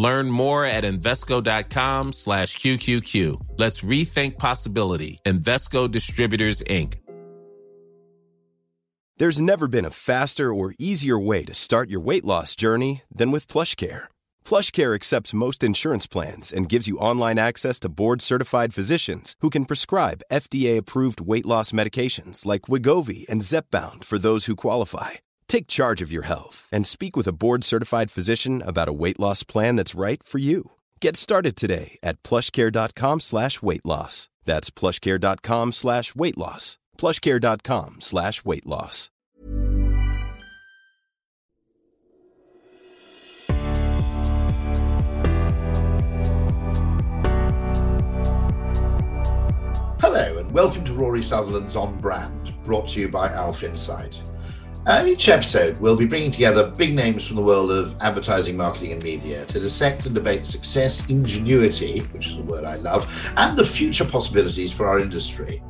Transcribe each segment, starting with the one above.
Learn more at Invesco.com slash QQQ. Let's rethink possibility. Invesco Distributors, Inc. There's never been a faster or easier way to start your weight loss journey than with PlushCare. PlushCare accepts most insurance plans and gives you online access to board-certified physicians who can prescribe FDA-approved weight loss medications like Wegovy and Zepbound for those who qualify. Take charge of your health and speak with a board-certified physician about a weight loss plan that's right for you. Get started today at plushcare.com slash weight loss. That's plushcare.com slash weight loss plushcare.com slash weight loss. Hello and welcome to Rory Sutherland's On Brand, brought to you by Alf Insight. Uh, each episode, we'll be bringing together big names from the world of advertising, marketing, and media to dissect and debate success, ingenuity, which is a word I love, and the future possibilities for our industry.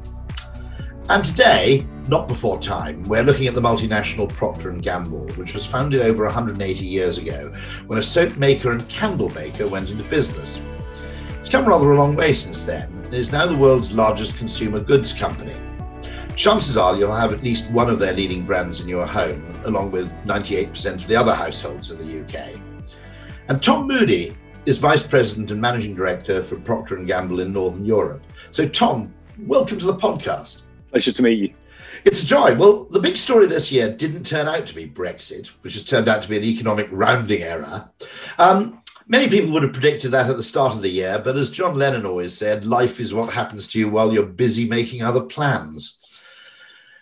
And today, not before time, we're looking at the multinational Procter & Gamble, which was founded over 180 years ago when a soap maker and candle maker went into business. It's come rather a long way since then. and is now the world's largest consumer goods company. Chances are you'll have at least one of their leading brands in your home, along with 98% of the other households in the UK. And Tom Moody is Vice President and Managing Director for Procter & Gamble in Northern Europe. So Tom, welcome to the podcast. Pleasure to meet you. It's a joy. Well, the big story this year didn't turn out to be Brexit, which has turned out to be an economic rounding error. Um, many people would have predicted that at the start of the year, but as John Lennon always said, life is what happens to you while you're busy making other plans.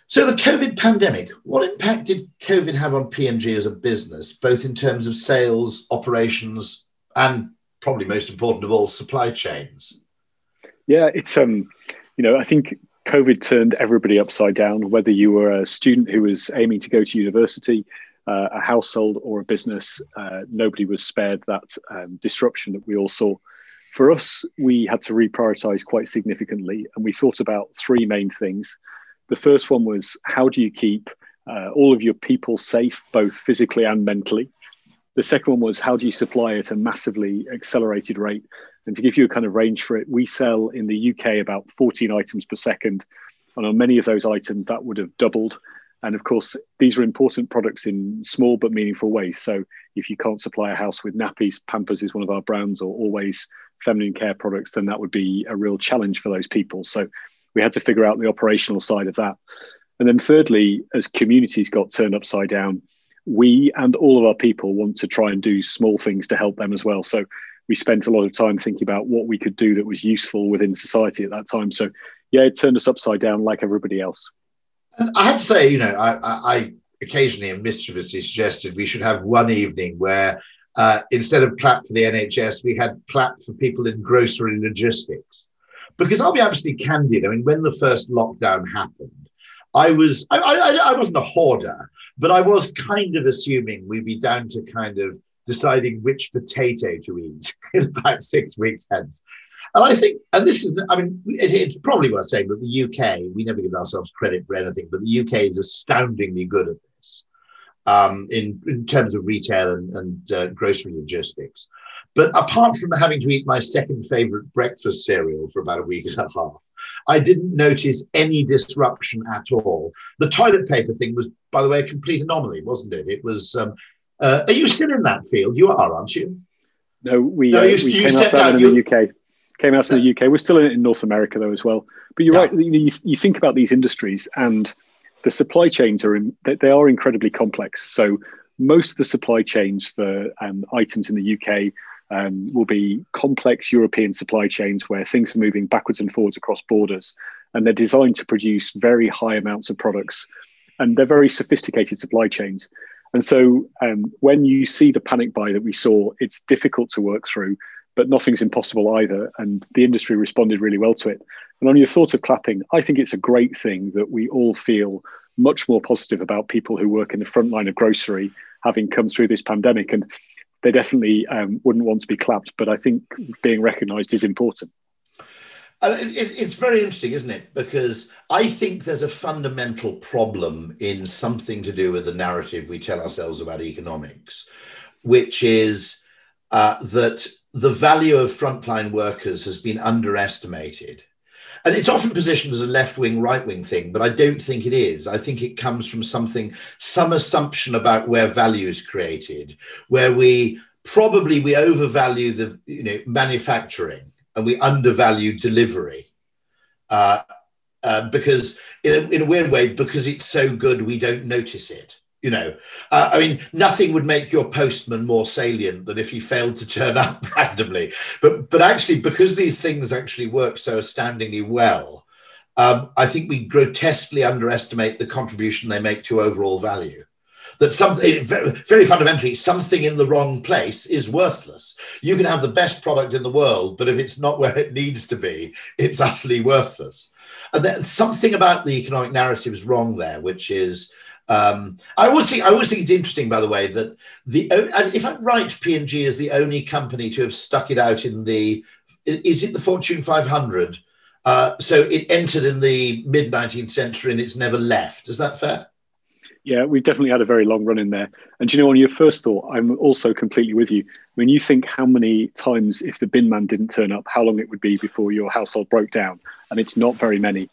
So the COVID pandemic, what impact did COVID have on P&G as a business, both in terms of sales, operations, and probably most important of all, supply chains? Yeah, it's um, you know, I think COVID turned everybody upside down, whether you were a student who was aiming to go to university, uh, a household, or a business. Uh, nobody was spared that um, disruption that we all saw. For us, we had to reprioritize quite significantly, and we thought about three main things. The first one was how do you keep uh, all of your people safe, both physically and mentally? The second one was how do you supply at a massively accelerated rate? And to give you a kind of range for it, we sell in the UK about 14 items per second. And on many of those items, that would have doubled. And of course, these are important products in small but meaningful ways. So if you can't supply a house with nappies, Pampers is one of our brands, or always feminine care products, then that would be a real challenge for those people. So we had to figure out the operational side of that. And then thirdly, as communities got turned upside down, we and all of our people want to try and do small things to help them as well. So we spent a lot of time thinking about what we could do that was useful within society at that time. So, yeah, it turned us upside down like everybody else. I have to say, you know, I, I, I occasionally and mischievously suggested we should have one evening where uh, instead of clap for the NHS, we had clap for people in grocery logistics. Because I'll be absolutely candid. I mean, when the first lockdown happened, I was I, I, I wasn't a hoarder, but I was kind of assuming we'd be down to kind of deciding which potato to eat in about six weeks hence. And I think, and this is, I mean, it, it's probably worth saying that the UK, we never give ourselves credit for anything, but the UK is astoundingly good at this um, in, in terms of retail and, and uh, grocery logistics. But apart from having to eat my second favorite breakfast cereal for about a week and a half, I didn't notice any disruption at all. The toilet paper thing was, by the way, a complete anomaly, wasn't it? It was um, uh, are you still in that field? You are, aren't you? No, we, no, uh, you, we you came out in the UK. Came out in the UK. We're still in, in North America though as well. But you're yeah. right. You, you, think about these industries and the supply chains are in, they are incredibly complex. So most of the supply chains for um, items in the UK um, will be complex European supply chains where things are moving backwards and forwards across borders, and they're designed to produce very high amounts of products, and they're very sophisticated supply chains. And so um, when you see the panic buy that we saw, it's difficult to work through. but nothing's impossible either. And the industry responded really well to it. And on your thought of clapping, I think it's a great thing that we all feel much more positive about people who work in the front line of grocery having come through this pandemic. And they definitely um, wouldn't want to be clapped, but I think being recognised is important. Uh, it, it's very interesting, isn't it? Because I think there's a fundamental problem in something to do with the narrative we tell ourselves about economics, which is uh, that the value of frontline workers has been underestimated. And it's often positioned as a left wing, right wing thing, but I don't think it is. I think it comes from something, some assumption about where value is created, where we probably we overvalue the you know manufacturing and we undervalue delivery. Uh, uh, because in a, in a weird way, because it's so good, we don't notice it. You know, uh, I mean, nothing would make your postman more salient than if he failed to turn up randomly. But but actually, because these things actually work so astoundingly well, um, I think we grotesquely underestimate the contribution they make to overall value. That something very, very fundamentally something in the wrong place is worthless. You can have the best product in the world but if it's not where it needs to be it's utterly worthless. And something about the economic narrative is wrong there which is um, I would think I always think it's interesting, by the way, that the if I'm right, P&G is the only company to have stuck it out in the is it the Fortune 500? Uh, so it entered in the mid 19th century and it's never left. Is that fair? Yeah, we've definitely had a very long run in there. And you know, on your first thought, I'm also completely with you. When you think how many times, if the bin man didn't turn up, how long it would be before your household broke down, and it's not very many.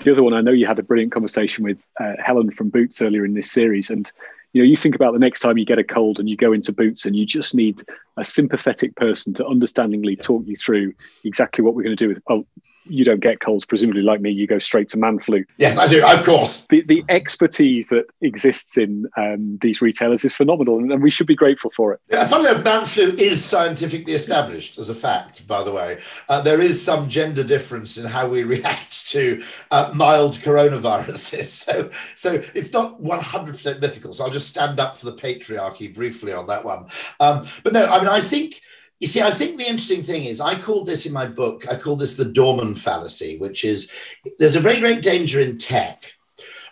The other one, I know you had a brilliant conversation with uh, Helen from Boots earlier in this series, and you know, you think about the next time you get a cold and you go into Boots, and you just need a sympathetic person to understandingly talk you through exactly what we're going to do with. Oh, you don't get colds, presumably like me, you go straight to man flu. Yes, I do, of course. The, the expertise that exists in um, these retailers is phenomenal, and, we should be grateful for it. Yeah, funnily enough, man flu is scientifically established as a fact, by the way. Uh, there is some gender difference in how we react to uh, mild coronaviruses. So, so it's not 100% mythical. So I'll just stand up for the patriarchy briefly on that one. Um, but no, I mean, I think you see, I think the interesting thing is, I call this in my book, I call this the Doorman fallacy, which is there's a very great danger in tech.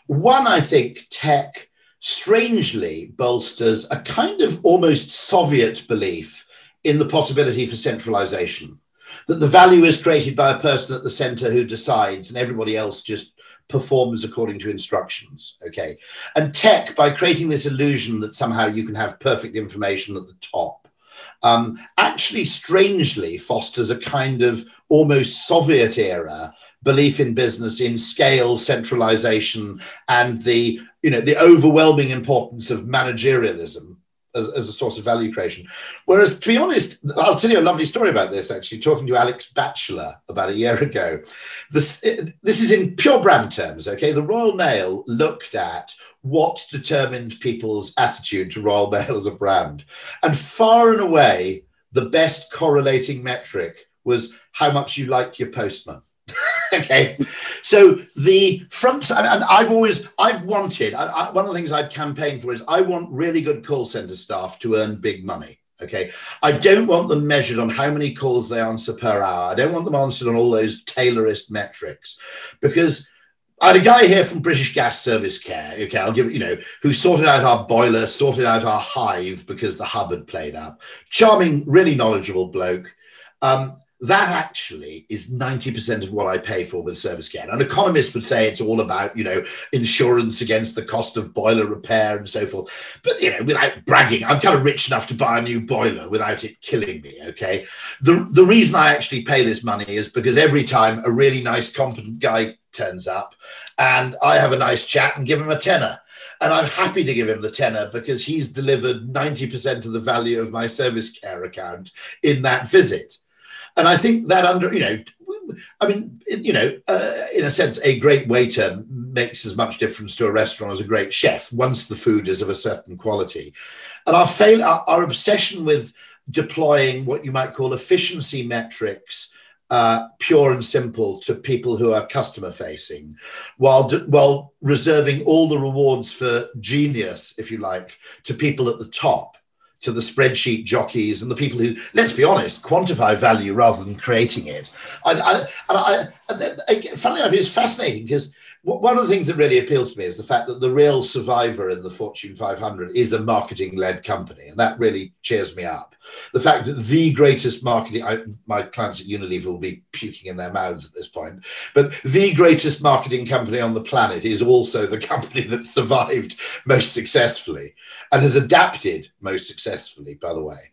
One, I think tech strangely bolsters a kind of almost Soviet belief in the possibility for centralization, that the value is created by a person at the center who decides and everybody else just performs according to instructions. Okay. And tech, by creating this illusion that somehow you can have perfect information at the top, um, actually strangely fosters a kind of almost Soviet era belief in business in scale centralization and the you know the overwhelming importance of managerialism as, as, a source of value creation. Whereas to be honest i'll tell you a lovely story about this actually talking to alex batchelor about a year ago. This this is in pure brand terms okay? The royal mail looked at what determined people's attitude to Royal Mail as a brand. And far and away, the best correlating metric was how much you liked your postman. okay, so the front, and, I've always, I've wanted, I, I, one of the things I'd campaign for is I want really good call center staff to earn big money. Okay. I don't want them measured on how many calls they answer per hour. I don't want them answered on all those Taylorist metrics because I had a guy here from British Gas Service Care. Okay, I'll give it, you know, who sorted out our boiler, sorted out our hive because the hub had played up. Charming, really knowledgeable bloke. Um, that actually is 90% of what I pay for with service care. An economist would say it's all about, you know, insurance against the cost of boiler repair and so forth. But, you know, without bragging, I'm kind of rich enough to buy a new boiler without it killing me. Okay. The, the reason I actually pay this money is because every time a really nice, competent guy turns up and I have a nice chat and give him a tenner. And I'm happy to give him the tenner because he's delivered 90% of the value of my service care account in that visit. And I think that under, you know, I mean, you know, uh, in a sense, a great waiter makes as much difference to a restaurant as a great chef once the food is of a certain quality. And our fail, our, our obsession with deploying what you might call efficiency metrics uh, pure and simple to people who are customer facing, while while reserving all the rewards for genius, if you like, to people at the top to the spreadsheet jockeys and the people who, let's be honest, quantify value rather than creating it. I, I, I, funnily enough, it's fascinating because one of the things that really appeals to me is the fact that the real survivor in the Fortune 500 is a marketing led company. And that really cheers me up. The fact that the greatest marketing, I, my clients at Unilever will be puking in their mouths at this point, but the greatest marketing company on the planet is also the company that survived most successfully and has adapted most successfully, by the way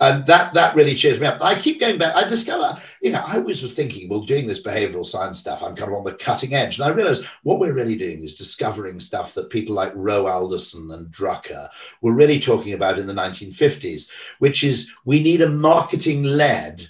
and that that really cheers me up. I keep going back. I discover, you know, I always was thinking, well, doing this behavioral science stuff, I'm kind of on the cutting edge, and I realize what we're really doing is discovering stuff that people like Wroe Alderson and Drucker were really talking about in the 1950s, which is we need a marketing-led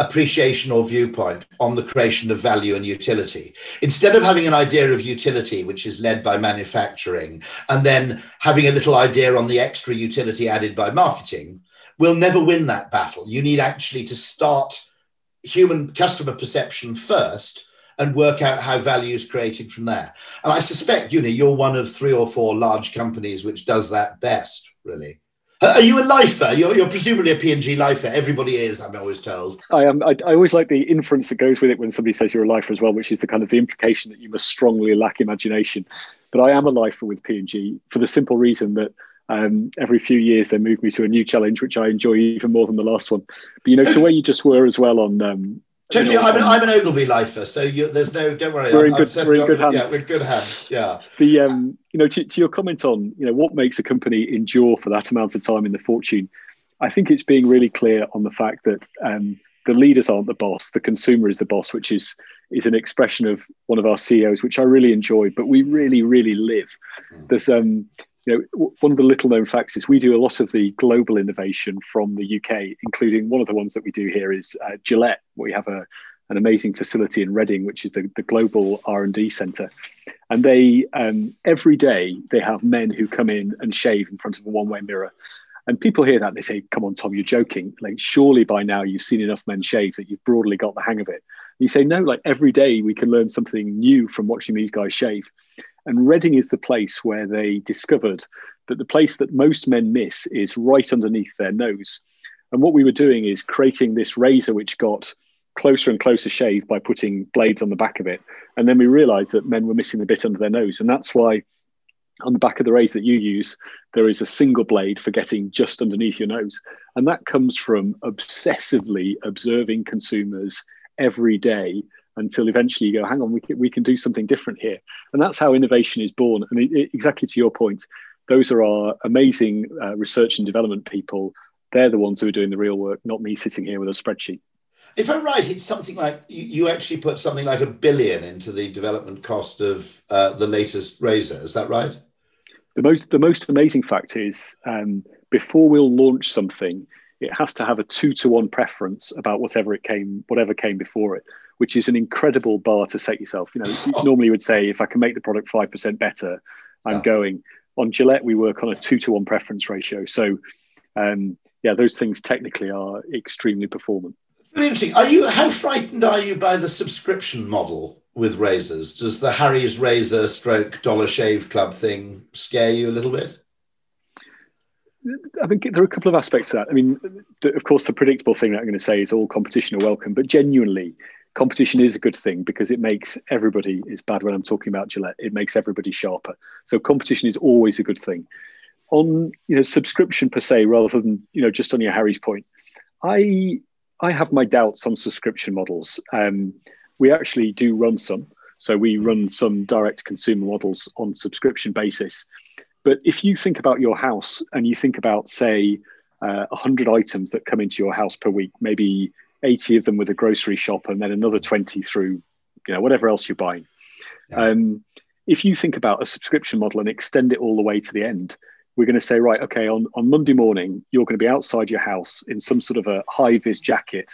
appreciation or viewpoint on the creation of value and utility. Instead of having an idea of utility, which is led by manufacturing, and then having a little idea on the extra utility added by marketing, we'll never win that battle. You need actually to start human customer perception first and work out how value is created from there. And I suspect, you know, you're one of three or four large companies which does that best, really. Are you a lifer? You're, you're presumably a P&G lifer. Everybody is, I'm always told. I am. I, I, always like the inference that goes with it when somebody says you're a lifer as well, which is the kind of the implication that you must strongly lack imagination. But I am a lifer with P&G for the simple reason that um, every few years they move me to a new challenge, which I enjoy even more than the last one. But you know, to where you just were as well on um, Totally, I'm an, I'm an Ogilvy lifer, so you, there's no. Don't worry, we're in good, we're in good hands. Yeah, we're in good hands. Yeah. The um, you know, to, to your comment on you know what makes a company endure for that amount of time in the fortune, I think it's being really clear on the fact that um, the leaders aren't the boss, the consumer is the boss, which is is an expression of one of our CEOs, which I really enjoy, but we really, really live. Mm. There's um, you know, one of the little known facts is we do a lot of the global innovation from the UK, including one of the ones that we do here is uh, Gillette. We have a, an amazing facility in Reading, which is the, the global R&D center. And they, um, every day, they have men who come in and shave in front of a one-way mirror. And people hear that, they say, come on, Tom, you're joking. Like, surely by now you've seen enough men shave that you've broadly got the hang of it. And you say, no, like every day we can learn something new from watching these guys shave. And Reading is the place where they discovered that the place that most men miss is right underneath their nose. And what we were doing is creating this razor which got closer and closer shaved by putting blades on the back of it. And then we realized that men were missing the bit under their nose. And that's why on the back of the razor that you use, there is a single blade for getting just underneath your nose. And that comes from obsessively observing consumers every day until eventually you go, hang on, we can, we can do something different here. And that's how innovation is born. And it, it, exactly to your point, those are our amazing uh, research and development people. They're the ones who are doing the real work, not me sitting here with a spreadsheet. If I'm right, it's something like you, you actually put something like a billion into the development cost of uh, the latest razor. Is that right? The most the most amazing fact is um, before we'll launch something, it has to have a two to one preference about whatever it came whatever came before it which is an incredible bar to set yourself. You know, oh. normally you would say if I can make the product five percent better, I'm yeah. going. On Gillette, we work on a two to one preference ratio. So, um, yeah, those things technically are extremely performant. Very interesting. Are you? How frightened are you by the subscription model with razors? Does the Harry's Razor Stroke Dollar Shave Club thing scare you a little bit? I think there are a couple of aspects to that. I mean, of course, the predictable thing that I'm going to say is all competition are welcome, but genuinely, competition is a good thing because it makes everybody is bad when I'm talking about Gillette. It makes everybody sharper. So competition is always a good thing. On you know subscription per se, rather than you know just on your Harry's point, I I have my doubts on subscription models. Um, we actually do run some. So we run some direct consumer models on subscription basis. But if you think about your house and you think about, say, uh, 100 items that come into your house per week, maybe 80 of them with a grocery shop and then another 20 through you know whatever else you're buying yeah. um, if you think about a subscription model and extend it all the way to the end we're going to say right okay on, on monday morning you're going to be outside your house in some sort of a high vis jacket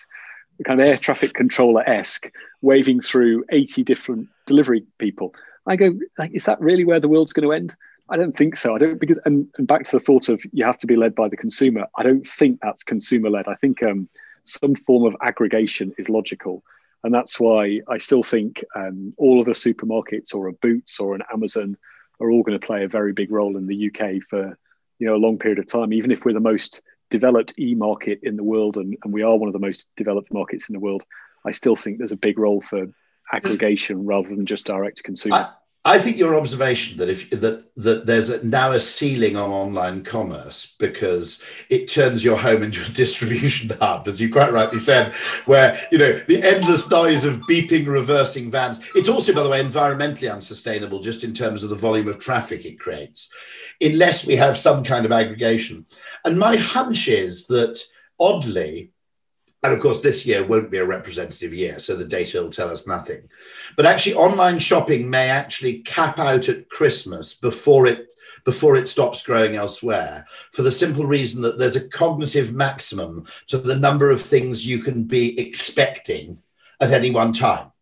kind of air traffic controller-esque waving through 80 different delivery people i go like, is that really where the world's going to end I don't think so. I don't because and, and back to the thought of you have to be led by the consumer. I don't think that's consumer led. I think um, some form of aggregation is logical. And that's why I still think um, all of the supermarkets or a Boots or an Amazon are all going to play a very big role in the UK for you know a long period of time, even if we're the most developed e-market in the world, and, and we are one of the most developed markets in the world, I still think there's a big role for aggregation rather than just direct to consumer. I, I think your observation that if that that there's a, now a ceiling on online commerce because it turns your home into a distribution hub, as you quite rightly said, where you know the endless noise of beeping, reversing vans. It's also, by the way, environmentally unsustainable just in terms of the volume of traffic it creates, unless we have some kind of aggregation. And my hunch is that oddly, and of course, this year won't be a representative year, so the data will tell us nothing. But actually, online shopping may actually cap out at Christmas before it before it stops growing elsewhere, for the simple reason that there's a cognitive maximum to the number of things you can be expecting at any one time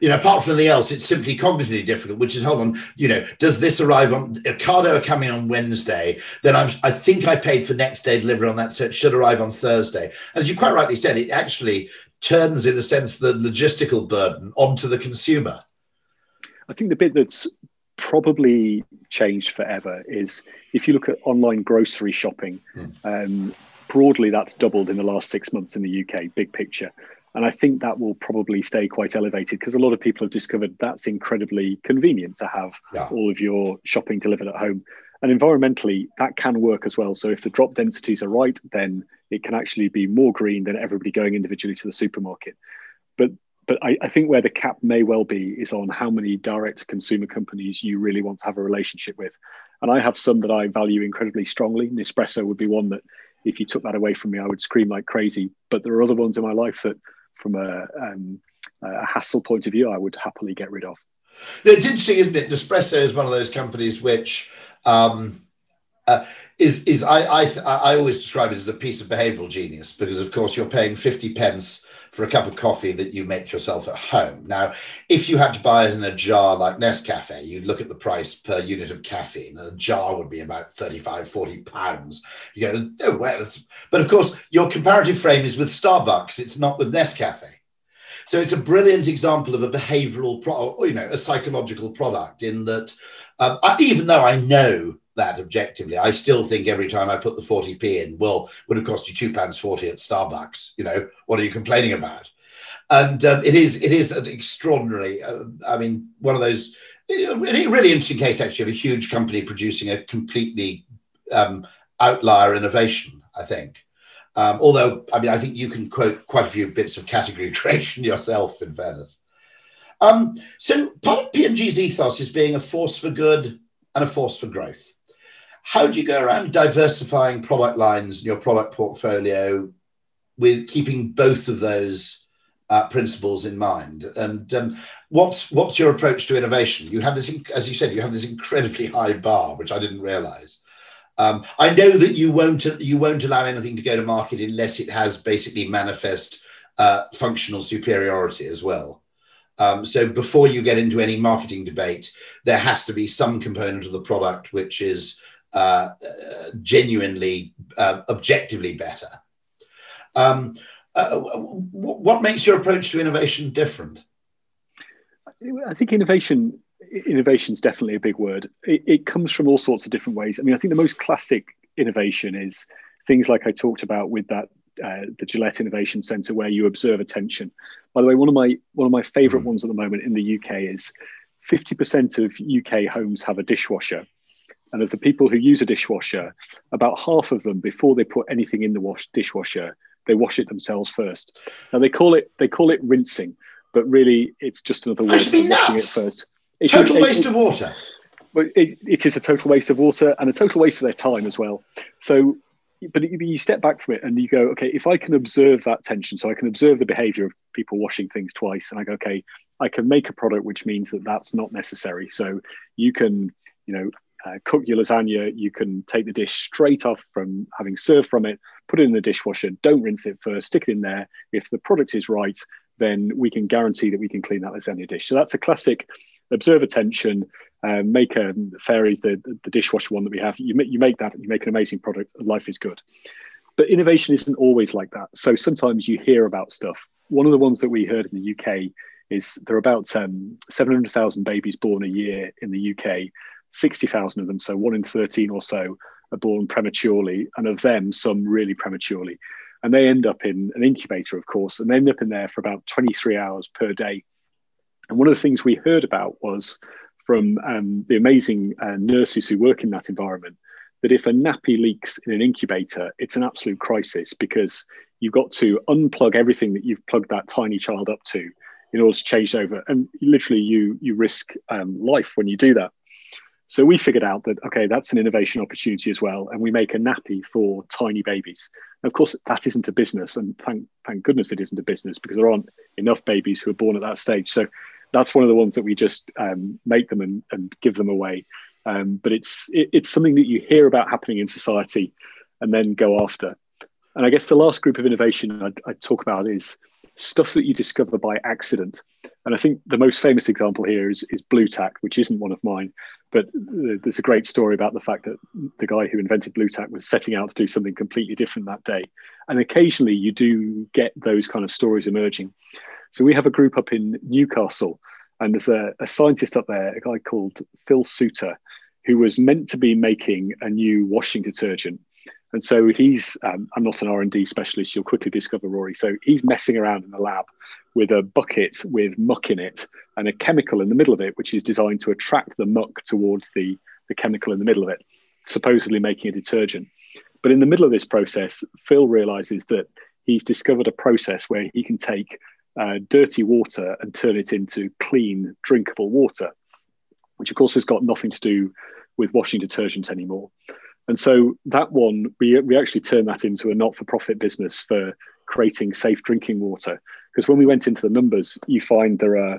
you know, apart from anything else, it's simply cognitively difficult, which is hold on, you know, does this arrive on Ocado are coming on Wednesday? Then I'm, I think I paid for next day delivery on that, so it should arrive on Thursday. And as you quite rightly said, it actually turns, in a sense, the logistical burden onto the consumer. I think the bit that's probably changed forever is if you look at online grocery shopping, mm. um, broadly that's doubled in the last six months in the UK, big picture. And I think that will probably stay quite elevated because a lot of people have discovered that's incredibly convenient to have yeah. all of your shopping delivered at home. And environmentally, that can work as well. So if the drop densities are right, then it can actually be more green than everybody going individually to the supermarket. But but I, I think where the cap may well be is on how many direct consumer companies you really want to have a relationship with. And I have some that I value incredibly strongly. Nespresso would be one that if you took that away from me, I would scream like crazy. But there are other ones in my life that from a, um, a hassle point of view, I would happily get rid of. It's interesting, isn't it? Nespresso is one of those companies which um, uh, is is I I, I always describe it as a piece of behavioural genius because, of course, you're paying fifty pence for a cup of coffee that you make yourself at home. Now, if you had to buy it in a jar like Nescafe, you'd look at the price per unit of caffeine, a jar would be about 35, 40 pounds. You go, no, well, but of course, your comparative frame is with Starbucks, it's not with Nescafe. So it's a brilliant example of a behavioral, pro- you know, a psychological product in that, um, I, even though I know that objectively. I still think every time I put the 40p in, well, would have cost you £2.40 at Starbucks. You know, what are you complaining about? And um, it is it is an extraordinary, uh, I mean, one of those really, really interesting case actually of a huge company producing a completely um, outlier innovation, I think. Um, although, I mean, I think you can quote quite a few bits of category creation yourself, in fairness. Um, so part of P&G's ethos is being a force for good and a force for growth. How do you go around diversifying product lines in your product portfolio with keeping both of those uh, principles in mind? And um, what's what's your approach to innovation? You have this, as you said, you have this incredibly high bar, which I didn't realize. Um, I know that you won't you won't allow anything to go to market unless it has basically manifest uh, functional superiority as well. Um, so before you get into any marketing debate, there has to be some component of the product which is uh, genuinely, uh, objectively better. Um, uh, what makes your approach to innovation different? I think innovation innovation is definitely a big word. It, it, comes from all sorts of different ways. I mean, I think the most classic innovation is things like I talked about with that uh, the Gillette Innovation Centre, where you observe attention. By the way, one of my one of my favourite mm. ones at the moment in the UK is fifty percent of UK homes have a dishwasher, and of the people who use a dishwasher, about half of them, before they put anything in the wash dishwasher, they wash it themselves first. Now they call it they call it rinsing, but really it's just another word for washing it first. It's total a, waste it, of water. It, it is a total waste of water and a total waste of their time as well. So, but you step back from it and you go, okay, if I can observe that tension, so I can observe the behavior of people washing things twice, and I go, okay, I can make a product which means that that's not necessary. So you can, you know, uh, cook your lasagna, you can take the dish straight off from having served from it, put it in the dishwasher, don't rinse it first, stick it in there. If the product is right, then we can guarantee that we can clean that lasagna dish. So that's a classic observe attention, um, make a fairies the, the dishwasher one that we have. You make, you make that, you make an amazing product, life is good. But innovation isn't always like that. So sometimes you hear about stuff. One of the ones that we heard in the UK is there are about um, 700,000 babies born a year in the UK 60,000 of them, so one in 13 or so, are born prematurely, and of them, some really prematurely. And they end up in an incubator, of course, and they end up in there for about 23 hours per day. And one of the things we heard about was from um, the amazing uh, nurses who work in that environment that if a nappy leaks in an incubator, it's an absolute crisis because you've got to unplug everything that you've plugged that tiny child up to in order to change over. And literally, you you risk um, life when you do that. So we figured out that okay, that's an innovation opportunity as well, and we make a nappy for tiny babies. And of course, that isn't a business, and thank thank goodness it isn't a business because there aren't enough babies who are born at that stage. So that's one of the ones that we just um, make them and, and give them away. Um, but it's it, it's something that you hear about happening in society, and then go after. And I guess the last group of innovation I'd, I'd talk about is stuff that you discover by accident. And I think the most famous example here is, is Blu Tack, which isn't one of mine, but there's a great story about the fact that the guy who invented Blu Tack was setting out to do something completely different that day. And occasionally you do get those kind of stories emerging. So we have a group up in Newcastle, and there's a, a scientist up there, a guy called Phil Souter, who was meant to be making a new washing detergent and so he's, um, I'm not an R&D specialist, you'll quickly discover, Rory. So he's messing around in the lab with a bucket with muck in it and a chemical in the middle of it, which is designed to attract the muck towards the, the chemical in the middle of it, supposedly making a detergent. But in the middle of this process, Phil realizes that he's discovered a process where he can take uh, dirty water and turn it into clean, drinkable water, which of course has got nothing to do with washing detergent anymore. And so that one, we, we actually turned that into a not for profit business for creating safe drinking water. Because when we went into the numbers, you find there are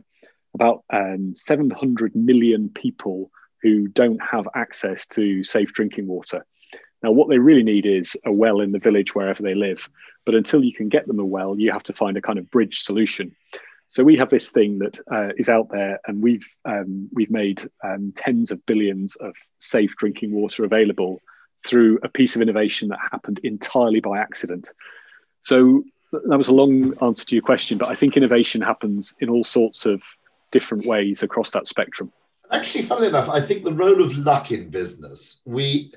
about um, 700 million people who don't have access to safe drinking water. Now, what they really need is a well in the village wherever they live. But until you can get them a well, you have to find a kind of bridge solution. So we have this thing that uh, is out there, and we've um, we've made um, tens of billions of safe drinking water available through a piece of innovation that happened entirely by accident. So that was a long answer to your question, but I think innovation happens in all sorts of different ways across that spectrum. Actually, funnily enough, I think the role of luck in business, we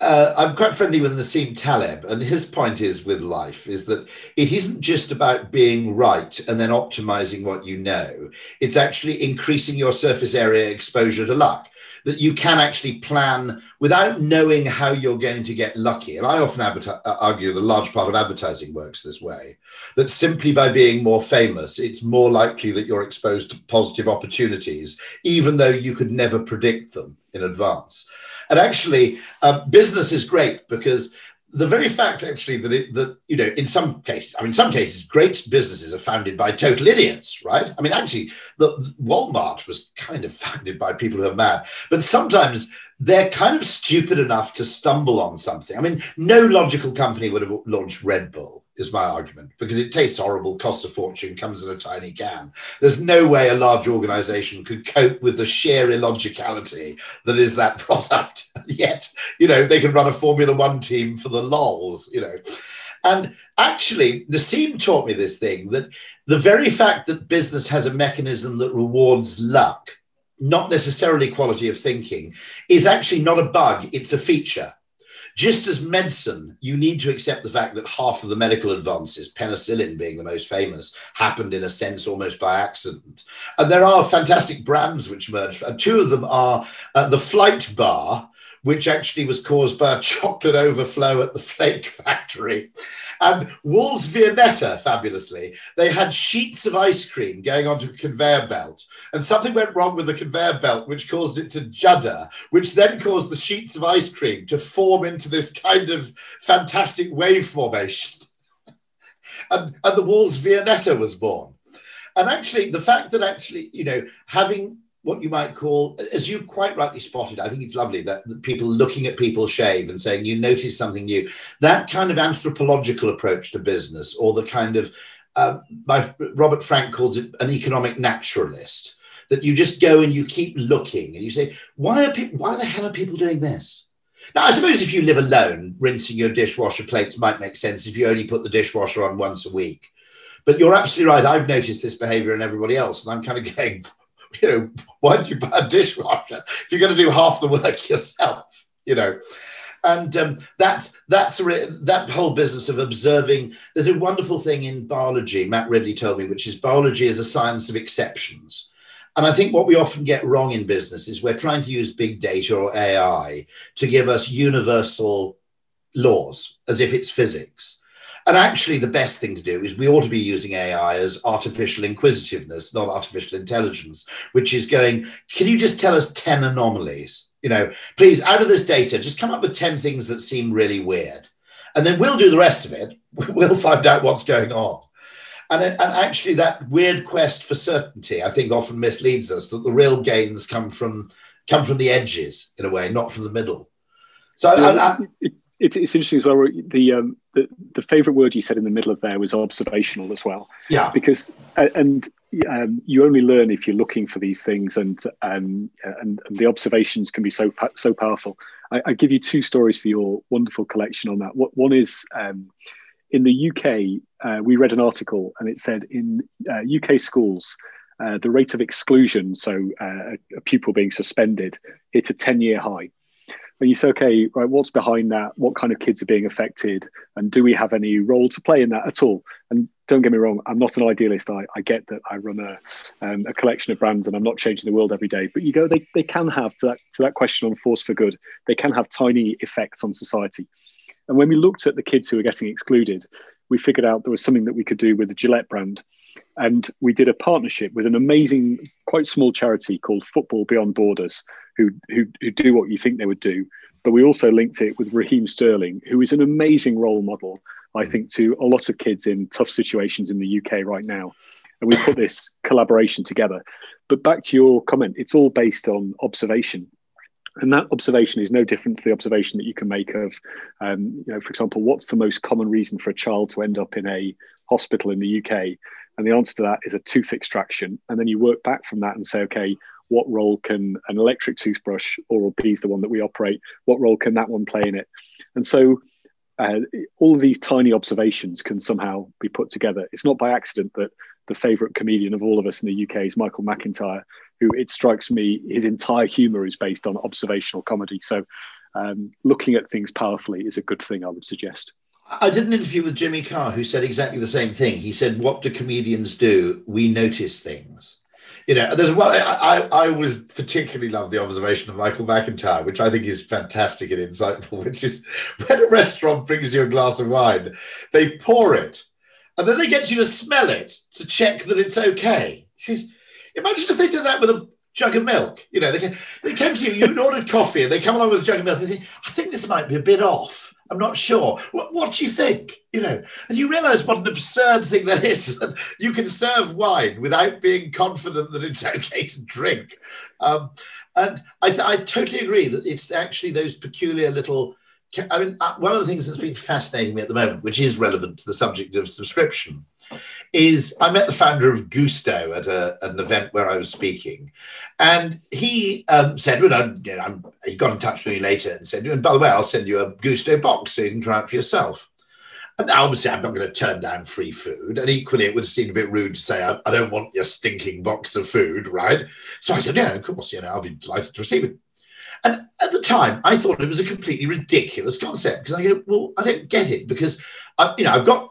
uh, I'm quite friendly with Nassim Taleb, and his point is with life is that it isn't just about being right and then optimizing what you know. It's actually increasing your surface area exposure to luck. That you can actually plan without knowing how you're going to get lucky. And I often adver- uh, argue that a large part of advertising works this way. That simply by being more famous, it's more likely that you're exposed to positive opportunities, even though you could never predict them in advance. And actually, uh, business is great because the very fact actually that it that you know in some cases i mean some cases great businesses are founded by total idiots right? I mean actually the, the, walmart was kind of founded by people who are mad but sometimes they're kind of stupid enough to stumble on something. I mean no logical company would have launched red bull is my argument because it tastes horrible, costs a fortune, comes in a tiny can. There's no way a large organization could cope with the sheer illogicality that is that product. Yet, you know, they can run a Formula One team for the lols, you know. And actually, Nassim taught me this thing that the very fact that business has a mechanism that rewards luck, not necessarily quality of thinking, is actually not a bug, it's a feature just as medicine, you need to accept the fact that half of the medical advances, penicillin being the most famous, happened in a sense almost by accident. And there are fantastic brands which emerged. Two of them are uh, the Flake Bar, which actually was caused by a chocolate overflow at the flake factory. And Wall's Viennetta, fabulously, they had sheets of ice cream going onto a conveyor belt, and something went wrong with the conveyor belt, which caused it to judder, which then caused the sheets of ice cream to form into this kind of fantastic wave formation. and, and the Wall's Viennetta was born. And actually, the fact that actually, you know, having what you might call, as you quite rightly spotted, I think it's lovely that, people looking at people shave and saying, you notice something new. That kind of anthropological approach to business, or the kind of, uh, my, Robert Frank calls it an economic naturalist, that you just go and you keep looking and you say, why are people, why the hell are people doing this? Now, I suppose if you live alone, rinsing your dishwasher plates might make sense if you only put the dishwasher on once a week. But you're absolutely right. I've noticed this behavior in everybody else. And I'm kind of going, you know, why do you buy a dishwasher if you're going to do half the work yourself? You know, and um, that's that's that whole business of observing. There's a wonderful thing in biology. Matt Ridley told me, which is biology is a science of exceptions. And I think what we often get wrong in business is we're trying to use big data or AI to give us universal laws as if it's physics. And actually, the best thing to do is we ought to be using AI as artificial inquisitiveness, not artificial intelligence, which is going, can you just tell us 10 anomalies? You know, please, out of this data, just come up with 10 things that seem really weird. And then we'll do the rest of it. We'll find out what's going on. And, and actually, that weird quest for certainty, I think, often misleads us that the real gains come from come from the edges in a way, not from the middle. So I, I, it's, it's interesting as well. The, um, the the favorite word you said in the middle of there was observational as well. Yeah. Because and um, you only learn if you're looking for these things, and um, and, and the observations can be so so powerful. I, I, give you two stories for your wonderful collection on that. What one is um, in the UK, uh, we read an article and it said in uh, UK schools, uh, the rate of exclusion, so uh, a pupil being suspended, hit a 10 year high. And you say, okay, right, what's behind that? What kind of kids are being affected? And do we have any role to play in that at all? And don't get me wrong, I'm not an idealist. I, I get that I run a, um, a collection of brands and I'm not changing the world every day. But you go, they, they can have, to that, to that question on force for good, they can have tiny effects on society. And when we looked at the kids who were getting excluded, we figured out there was something that we could do with the Gillette brand. And we did a partnership with an amazing, quite small charity called Football Beyond Borders, who, who, who do what you think they would do. But we also linked it with Raheem Sterling, who is an amazing role model, I think, to a lot of kids in tough situations in the UK right now. And we put this collaboration together. But back to your comment, it's all based on observation and that observation is no different to the observation that you can make of, um, you know, for example, what's the most common reason for a child to end up in a hospital in the UK? And the answer to that is a tooth extraction. And then you work back from that and say, okay, what role can an electric toothbrush, Oral B is the one that we operate, what role can that one play in it? And so uh, all of these tiny observations can somehow be put together. It's not by accident that the favorite comedian of all of us in the UK is Michael McIntyre, who it strikes me his entire humor is based on observational comedy. So um, looking at things powerfully is a good thing, I would suggest. I did an interview with Jimmy Carr who said exactly the same thing. He said, What do comedians do? We notice things. You know, there's well, I, I, I was particularly love the observation of Michael McIntyre, which I think is fantastic and insightful, which is when a restaurant brings you a glass of wine, they pour it and then they get you to smell it to check that it's okay. She says, imagine if they did that with a jug of milk. You know, they, they came to you, you ordered coffee, and they come along with a jug of milk. They say, I think this might be a bit off. I'm not sure. What, what do you think? You know, and you realize what an absurd thing that is. That you can serve wine without being confident that it's okay to drink. Um, and I, th- I totally agree that it's actually those peculiar little I mean, uh, one of the things that's been fascinating me at the moment, which is relevant to the subject of subscription, is I met the founder of Gousto at, a, an event where I was speaking, and he um, said, well, you know, he got in touch with me later and said, and by the way, I'll send you a Gousto box so you can try it for yourself. And obviously, I'm not going to turn down free food. And equally, it would have seemed a bit rude to say, I, I don't want your stinking box of food, right? So I said, yeah, of course, you know, I'll be delighted to receive it. And at the time, I thought it was a completely ridiculous concept because I go, well, I don't get it because, I, you know, I've got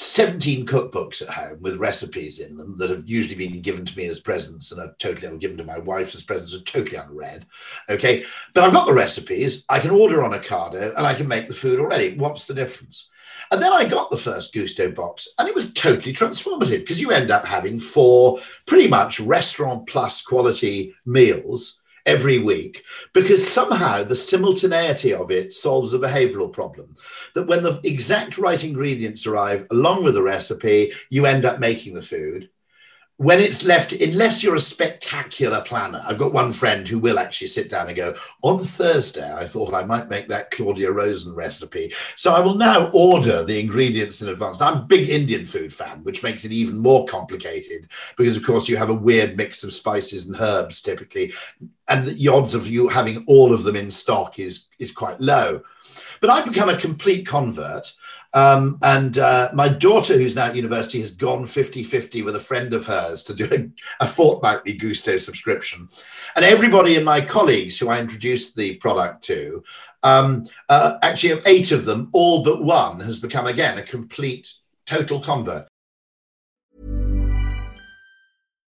17 cookbooks at home with recipes in them that have usually been given to me as presents and are totally given to my wife as presents are totally unread. Okay. But I've got the recipes. I can order on Ocado and I can make the food already. What's the difference? And then I got the first Gousto box and it was totally transformative because you end up having four pretty much restaurant plus quality meals every week because somehow the simultaneity of it solves a behavioral problem. That when the exact right ingredients arrive along with the recipe, you end up making the food when it's left, unless you're a spectacular planner, I've got one friend who will actually sit down and go, on Thursday, I thought I might make that Claudia Roden recipe. So I will now order the ingredients in advance. Now, I'm a big Indian food fan, which makes it even more complicated because, of course, you have a weird mix of spices and herbs typically. And the odds of you having all of them in stock is, is quite low. But I've become a complete convert. Um, and uh, my daughter, who's now at university, has gone 50 50 with a friend of hers to do a, a, fortnightly Gousto subscription. And everybody in my colleagues who I introduced the product to, um, uh, actually, eight of them, all but one, has become again a complete, total convert.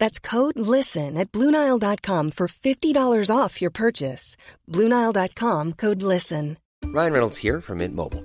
That's code LISTEN at Bluenile.com for $50 off your purchase. Bluenile.com code LISTEN. Ryan Reynolds here from Mint Mobile.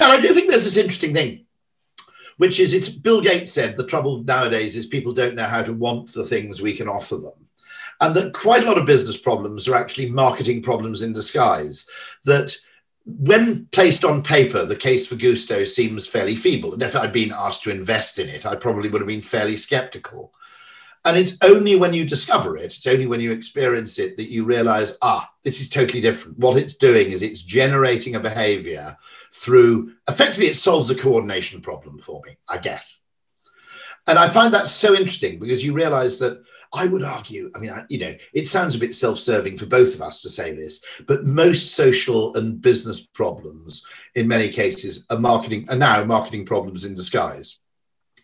And I do think there's this interesting thing which is it's Bill Gates said the trouble nowadays is people don't know how to want the things we can offer them. And that quite a lot of business problems are actually marketing problems in disguise. That when placed on paper, the case for Gousto seems fairly feeble. And if I'd been asked to invest in it, I probably would have been fairly skeptical. And it's only when you discover it, it's only when you experience it that you realize, ah, this is totally different. What it's doing is it's generating a behavior through effectively it solves the coordination problem for me, I guess. And I find that so interesting because you realize that I would argue, I mean, I, you know, it sounds a bit self serving for both of us to say this, but most social and business problems in many cases are marketing, are now marketing problems in disguise.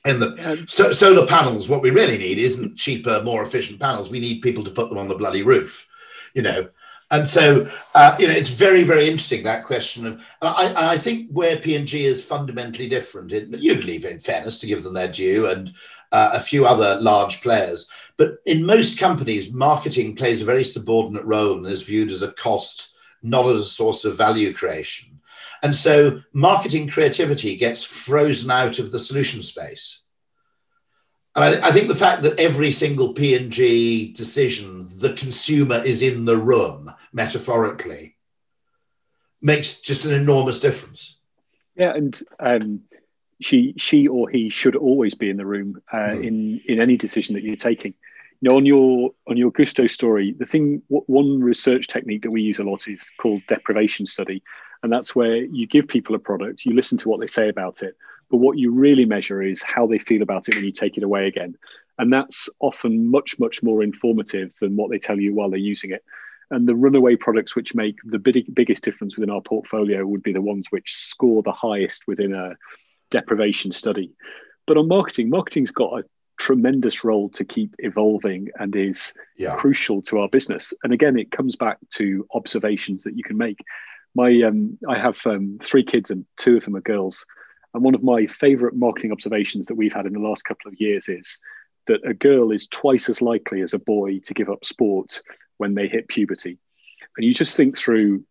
And the so, solar panels, what we really need isn't cheaper, more efficient panels. We need people to put them on the bloody roof, you know. And so, uh, you know, it's very, very interesting that question of. I, I think where P&G is fundamentally different. you believe, in fairness, to give them their due, and uh, a few other large players. But in most companies, marketing plays a very subordinate role and is viewed as a cost, not as a source of value creation. And so, marketing creativity gets frozen out of the solution space. And I, I, think the fact that every single P&G decision, the consumer is in the room, metaphorically, makes just an enormous difference. Yeah, and um, she, she or he should always be in the room uh, mm. in in any decision that you're taking. You know, on your on your Gousto story, the thing, one research technique that we use a lot is called deprivation study, and that's where you give people a product, you listen to what they say about it, but what you really measure is how they feel about it when you take it away again. And that's often much, much more informative than what they tell you while they're using it. And the runaway products which make the big, biggest difference within our portfolio would be the ones which score the highest within a deprivation study. But on marketing, marketing's got a tremendous role to keep evolving and is yeah. crucial to our business. And again, it comes back to observations that you can make. My, um, I have um, three kids and two of them are girls. And one of my favorite marketing observations that we've had in the last couple of years is that a girl is twice as likely as a boy to give up sport when they hit puberty. And you just think through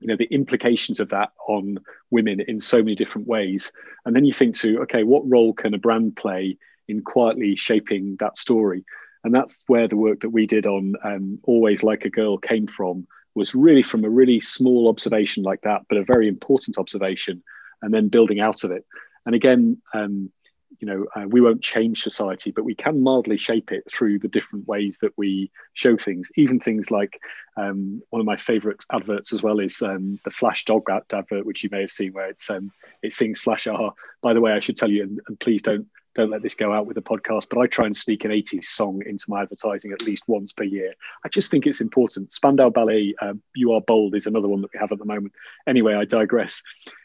you know the implications of that on women in so many different ways and then you think to okay what role can a brand play in quietly shaping that story. And that's where the work that we did on um, Always Like a Girl came from, was really from a really small observation like that, but a very important observation, and then building out of it. And again, um, you know, uh, we won't change society, but we can mildly shape it through the different ways that we show things. Even things like um, one of my favourite adverts as well is um, the Flash dog advert, which you may have seen, where it's um, it sings Flash Aha. By the way, I should tell you, and, and please don't don't let this go out with the podcast, but I try and sneak an 80s song into my advertising at least once per year. I just think it's important. Spandau Ballet, uh, You Are Gold is another one that we have at the moment. Anyway, I digress.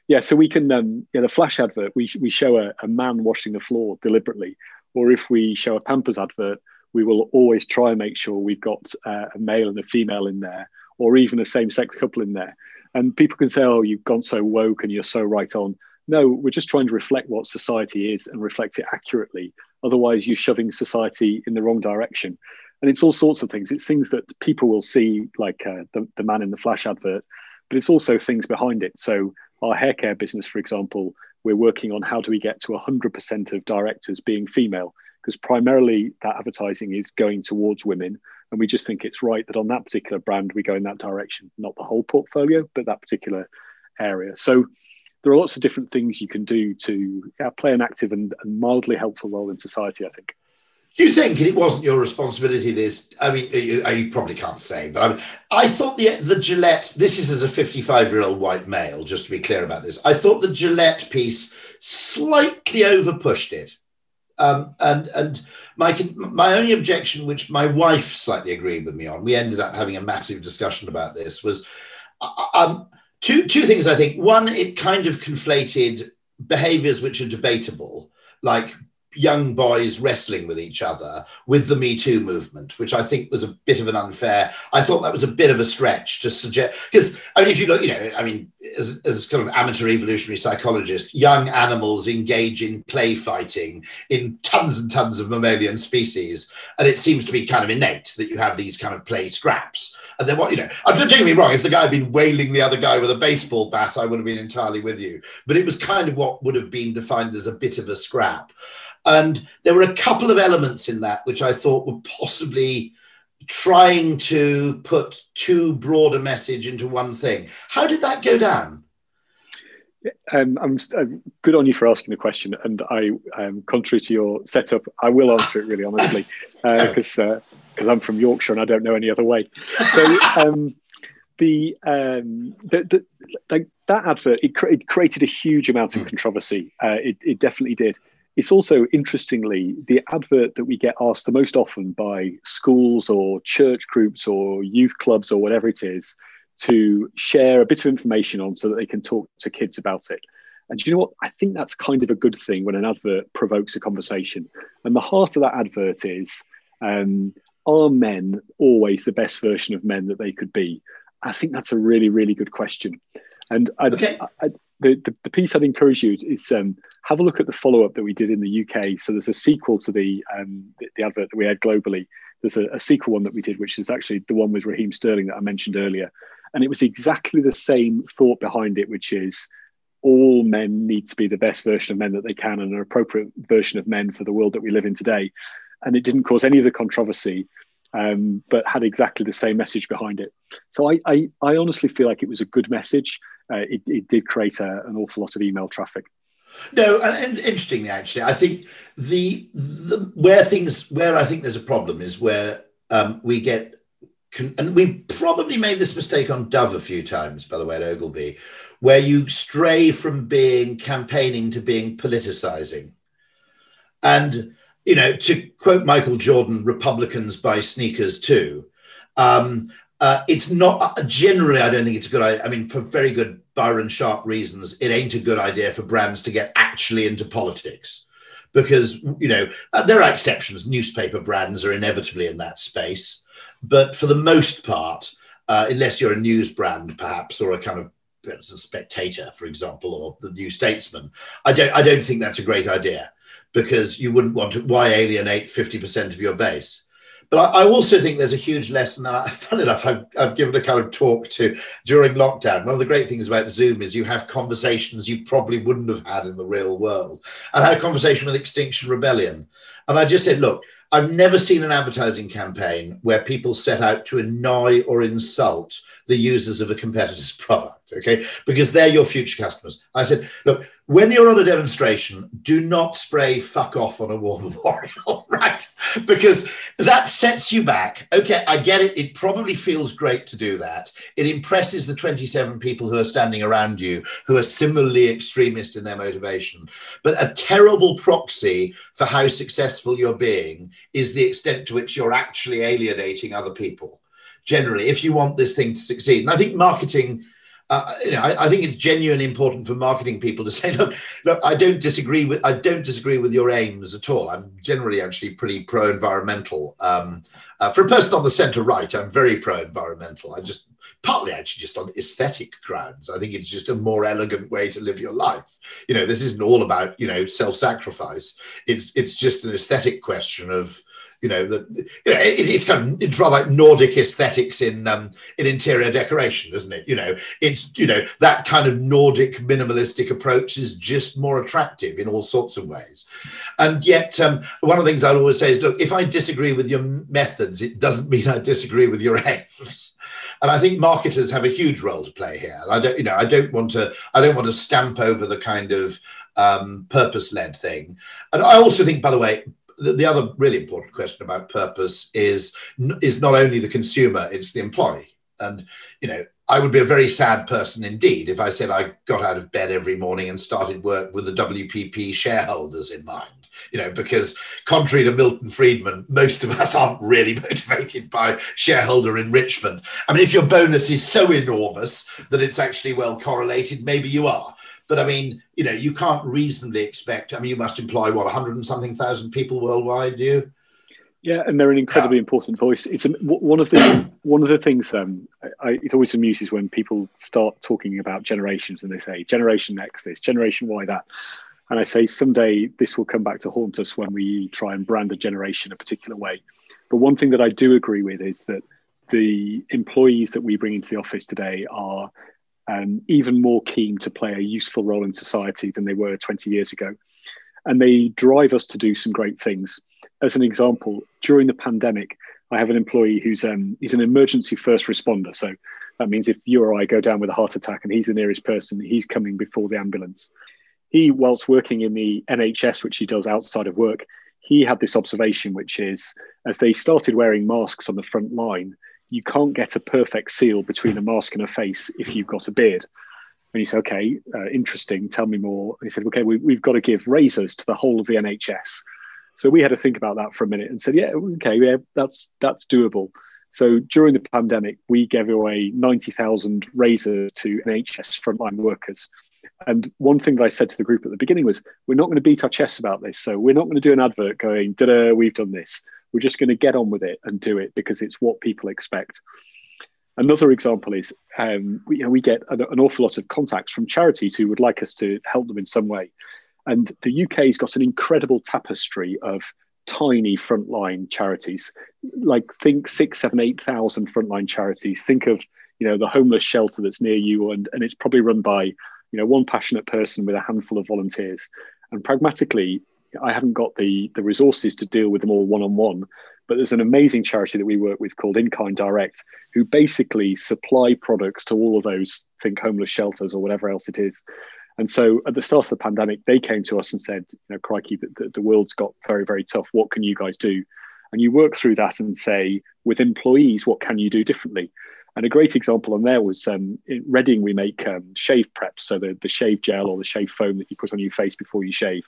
Yeah, so we can, um, yeah, the flash advert, we, we show a, a man washing the floor deliberately. Or if we show a Pampers advert, we will always try and make sure we've got uh, a male and a female in there, or even a same sex couple in there. And people can say, oh, you've gone so woke and you're so right on. No, we're just trying to reflect what society is and reflect it accurately. Otherwise, you're shoving society in the wrong direction. And it's all sorts of things. It's things that people will see, like uh, the, the man in the flash advert, but it's also things behind it. So, our hair care business, for example, we're working on how do we get to 100% of directors being female, because primarily that advertising is going towards women. And we just think it's right that on that particular brand, we go in that direction, not the whole portfolio, but that particular area. So, there are lots of different things you can do to yeah, play an active and, and, mildly helpful role in society, I think. Do you think it wasn't your responsibility? This, I mean, you, you probably can't say, but I, mean, I thought the the Gillette. This is as a fifty-five-year-old white male. Just to be clear about this, I thought the Gillette piece slightly overpushed it. Um, and and my my only objection, which my wife slightly agreed with me on, we ended up having a massive discussion about this, was uh, um, two two things I think. One, it kind of conflated behaviors which are debatable, like young boys wrestling with each other with the Me Too movement, which I think was a bit of an unfair. I thought that was a bit of a stretch to suggest because I mean, if you look, you know, I mean, as, as kind of amateur evolutionary psychologist, young animals engage in play fighting in tons and tons of mammalian species, and it seems to be kind of innate that you have these kind of play scraps. And then what you know, I'm don't get me wrong, if the guy had been wailing the other guy with a baseball bat, I would have been entirely with you. But it was kind of what would have been defined as a bit of a scrap. And there were a couple of elements in that which I thought were possibly trying to put too broad a message into one thing. How did that go down? Um, I'm, I'm, good on you for asking the question, and I, um, contrary to your setup, I will answer it really honestly, because uh, because I'm from Yorkshire and I don't know any other way. So um, the, um, the, the like that advert it, cr- it, created a huge amount of controversy. Uh, it, it definitely did. It's also interestingly the advert that we get asked the most often by schools or church groups or youth clubs or whatever it is to share a bit of information on so that they can talk to kids about it. And you know what? I think that's kind of a good thing when an advert provokes a conversation. And the heart of that advert is um, are men always the best version of men that they could be? I think that's a really, really good question. And I'd, okay. I'd, the, the, the, piece I'd encourage you is um, have a look at the follow up that we did in the UK. So there's a sequel to the um, the, the, advert that we had globally. There's a, a, sequel one that we did, which is actually the one with Raheem Sterling that I mentioned earlier, and it was exactly the same thought behind it, which is all men need to be the best version of men that they can and an appropriate version of men for the world that we live in today. And it didn't cause any of the controversy. Um, but had exactly the same message behind it. So I, I, I honestly feel like it was a good message uh, it, it, did create a, an awful lot of email traffic. No, and, and interestingly, actually, I think the, the where things where I think there's a problem is where um, we get and we've probably made this mistake on Dove a few times, by the way, at Ogilvy, where you stray from being campaigning to being politicizing. And, you know, to quote Michael Jordan, Republicans buy sneakers too. Um, uh, it's not uh, generally. I don't think it's a good idea. I mean, for very good Byron Sharp reasons, it ain't a good idea for brands to get actually into politics, because you know uh, there are exceptions. Newspaper brands are inevitably in that space, but for the most part, uh, unless you're a news brand, perhaps, or a kind of a spectator, for example, or the New Statesman, I don't. I don't think that's a great idea because you wouldn't want to. Why alienate fifty percent of your base? But I, I, also think there's a huge lesson. And I, fun enough, I've, I've, given a kind of talk to during lockdown. One of the great things about Zoom is you have conversations you probably wouldn't have had in the real world. I had a conversation with Extinction Rebellion, and I just said, look, I've never seen an advertising campaign where people set out to annoy or insult the users of a competitor's product, okay? Because they're your future customers. I said, look, when you're on a demonstration, do not spray fuck off on a war memorial, right? Because that sets you back. Okay, I get it. It probably feels great to do that. It impresses the 27 people who are standing around you who are similarly extremist in their motivation. But a terrible proxy for how successful you're being is the extent to which you're actually alienating other people. Generally, if you want this thing to succeed, and I think marketing uh, you know, I, I, think it's genuinely important for marketing people to say, look, look, I don't disagree with, I don't disagree with your aims at all. I'm generally actually pretty pro-environmental. Um, uh, for a person on the centre right, I'm very pro-environmental. I just partly actually just on aesthetic grounds. I think it's just a more elegant way to live your life. You know, this isn't all about you know self-sacrifice. It's it's just an aesthetic question of you know that you know, it, it's kind of it's rather like Nordic aesthetics in um, in interior decoration, isn't it? You know, it's you know that kind of Nordic minimalistic approach is just more attractive in all sorts of ways. And yet, um, one of the things I always say is, look, if I disagree with your methods, it doesn't mean I disagree with your aims. And I think marketers have a huge role to play here. I don't, you know, I don't want to, I don't want to stamp over the kind of um, purpose-led thing. And I also think, by the way, the, the other really important question about purpose is is not only the consumer, it's the employee. And you know, I would be a very sad person indeed if I said I got out of bed every morning and started work with the WPP shareholders in mind. You know, because contrary to Milton Friedman, most of us aren't really motivated by shareholder enrichment. I mean, if your bonus is so enormous that it's actually well correlated, maybe you are. But I mean, you know, you can't reasonably expect. I mean, you must employ what 100 and something thousand people worldwide, do you? Yeah, and they're an incredibly yeah. important voice. It's a, one of the one of the things. Um, I, it always amuses when people start talking about generations and they say Generation X this, Generation Y that, and I say someday this will come back to haunt us when we try and brand a generation a particular way. But one thing that I do agree with is that the employees that we bring into the office today are um, even more keen to play a useful role in society than they were 20 years ago. And they drive us to do some great things. As an example, during the pandemic, I have an employee who's um, he's an emergency first responder. So that means if you or I go down with a heart attack and he's the nearest person, he's coming before the ambulance. He, whilst working in the NHS, which he does outside of work, he had this observation, which is as they started wearing masks on the front line, you can't get a perfect seal between a mask and a face if you've got a beard. And he said, okay, uh, interesting. Tell me more. And he said, okay, we, have got to give razors to the whole of the NHS. So we had to think about that for a minute and said, yeah, okay, yeah, that's that's doable. So during the pandemic, we gave away 90,000 razors to NHS frontline workers. And one thing that I said to the group at the beginning was, we're not going to beat our chests about this. So we're not going to do an advert going, da we've done this. We're just going to get on with it and do it because it's what people expect. Another example is um, we, you know, we get an, an, awful lot of contacts from charities who would like us to help them in some way. And the UK's got an incredible tapestry of tiny frontline charities. Like think six, seven, eight thousand frontline charities. Think of you know the homeless shelter that's near you, and, and it's probably run by you know one passionate person with a handful of volunteers. And pragmatically, I haven't got the the resources to deal with them all one on one. But there's an amazing charity that we work with called In Kind Direct, who basically supply products to all of those think homeless shelters or whatever else it is. And so at the start of the pandemic, they came to us and said, you know, crikey, the, the, the world's got very, very tough. What can you guys do? And you work through that and say, with employees, what can you do differently? And a great example on there was um, in Reading, we make um, shave preps, so the, the shave gel or the shave foam that you put on your face before you shave.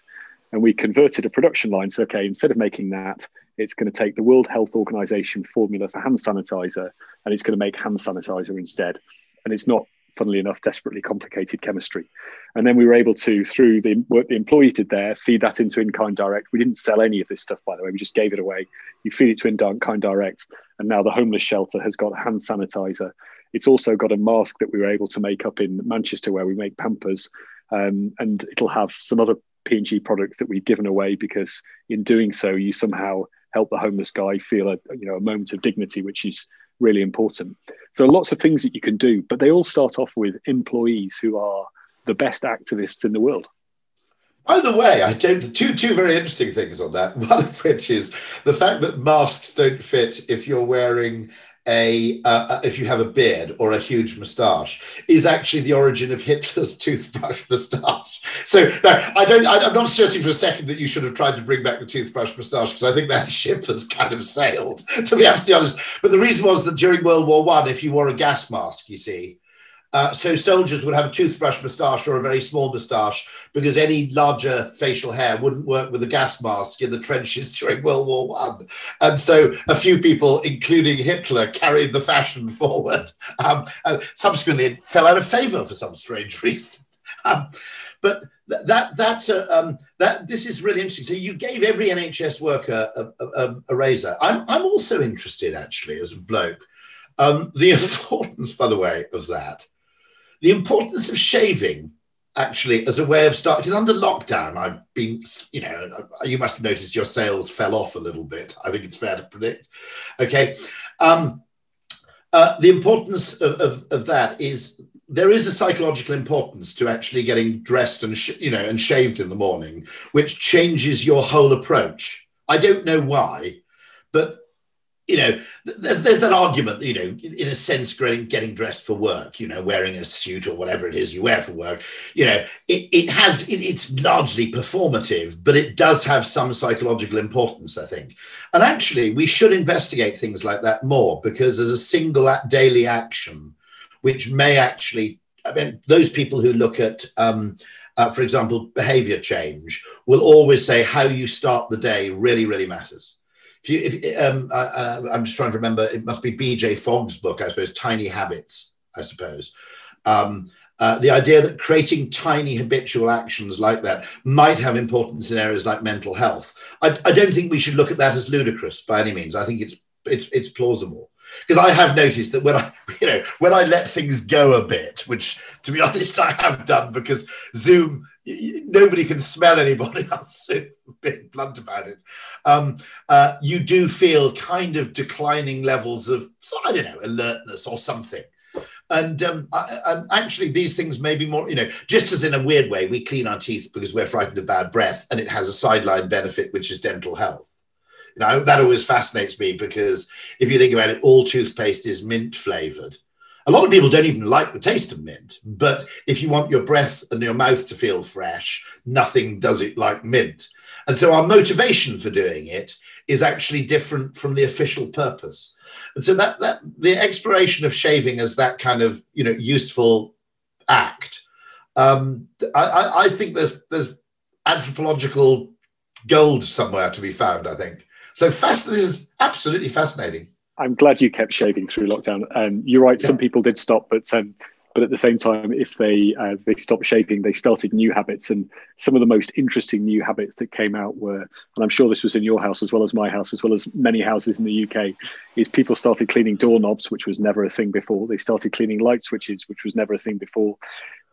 And we converted a production line. So, okay, instead of making that, it's going to take the World Health Organization formula for hand sanitizer and it's going to make hand sanitizer instead. And it's not, funnily enough, desperately complicated chemistry. And then we were able to, through the work the employees did there, feed that into In Kind Direct. We didn't sell any of this stuff, by the way, we just gave it away. You feed it to In Kind Direct. And now the homeless shelter has got hand sanitizer. It's also got a mask that we were able to make up in Manchester where we make Pampers. Um, and it'll have some other P&G products that we've given away because in doing so, you somehow help the homeless guy feel a you know a moment of dignity, which is really important. So lots of things that you can do, but they all start off with employees who are the best activists in the world. By the way, I don't two two very interesting things on that. One of which is the fact that masks don't fit if you're wearing a uh, if you have a beard or a huge moustache is actually the origin of Hitler's toothbrush moustache. So no, I don't. I, am not suggesting for a second that you should have tried to bring back the toothbrush moustache because I think that ship has kind of sailed. To be absolutely honest, but the reason was that during World War One, if you wore a gas mask, you see, uh, so soldiers would have a toothbrush moustache or a very small moustache because any larger facial hair wouldn't work with a gas mask in the trenches during World War One. And so a few people, including Hitler, carried the fashion forward. Um, and subsequently, it fell out of favour for some strange reason. Um, but th- that that's a, um, that this is really interesting. So you gave every NHS worker a, a, a razor. I'm I'm also interested actually as a bloke. Um, the importance, by the way, of that the importance of shaving actually as a way of starting because under lockdown i've been you know you must have noticed your sales fell off a little bit. I think it's fair to predict. Okay. Um, uh, the importance of, of, of, that is there is a psychological importance to actually getting dressed and sh- you know and shaved in the morning which changes your whole approach. I don't know why but you know, th- there's that argument, you know, in a sense, getting, getting dressed for work, you know, wearing a suit or whatever it is you wear for work, you know, it, it has, it, it's largely performative, but it does have some psychological importance, I think. And actually, we should investigate things like that more because as a single daily action, which may actually, I mean, those people who look at, um, uh, for example, behavior change will always say how you start the day really, really matters if you, if um, I, am just trying to remember, it must be B.J. Fogg's book, I suppose, Tiny Habits, I suppose. Um, uh, the idea that creating tiny habitual actions like that might have importance in areas like mental health. I, I don't think we should look at that as ludicrous by any means. I think it's it's it's plausible because I have noticed that when I you know when I let things go a bit, which to be honest I have done because Zoom nobody can smell anybody else. being blunt about it, um, uh, you do feel kind of declining levels of, I don't know, alertness or something. And, um, I, and actually, these things may be more, you know, just as in a weird way, we clean our teeth because we're frightened of bad breath, and it has a sideline benefit, which is dental health. You know, that always fascinates me because if you think about it, all toothpaste is mint flavored. A lot of people don't even like the taste of mint, but if you want your breath and your mouth to feel fresh, nothing does it like mint. And so our motivation for doing it is actually different from the official purpose. And so that that the exploration of shaving as that kind of you know useful act, um, I, I think there's there's anthropological gold somewhere to be found. I think so. Fast. This is absolutely fascinating. I'm glad you kept shaving through lockdown. Um, you're right. Yeah. Some people did stop, but um, but at the same time, if they uh, they stopped shaping, they started new habits. And some of the most interesting new habits that came out were, and I'm sure this was in your house as well as my house, as well as many houses in the UK, is people started cleaning doorknobs, which was never a thing before. They started cleaning light switches, which was never a thing before.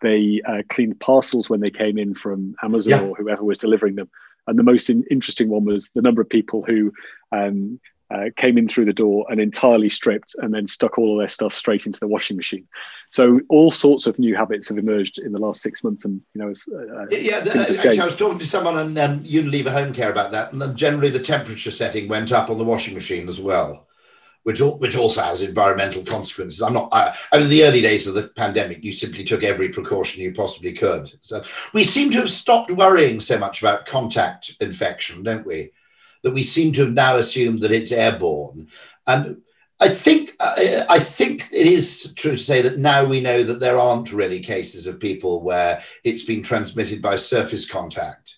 They uh, cleaned parcels when they came in from Amazon yeah. or whoever was delivering them. And the most in- interesting one was the number of people who um, uh, came in through the door and entirely stripped and then stuck all of their stuff straight into the washing machine. So all sorts of new habits have emerged in the last six months, and you know, uh, yeah. The, actually, I was talking to someone on um, Unilever Home Care about that, and then generally the temperature setting went up on the washing machine as well. Which, which also has environmental consequences. I'm not. I, I mean, in the early days of the pandemic, you simply took every precaution you possibly could. So we seem to have stopped worrying so much about contact infection, don't we? That we seem to have now assumed that it's airborne. And I think I think it is true to say that now we know that there aren't really cases of people where it's been transmitted by surface contact.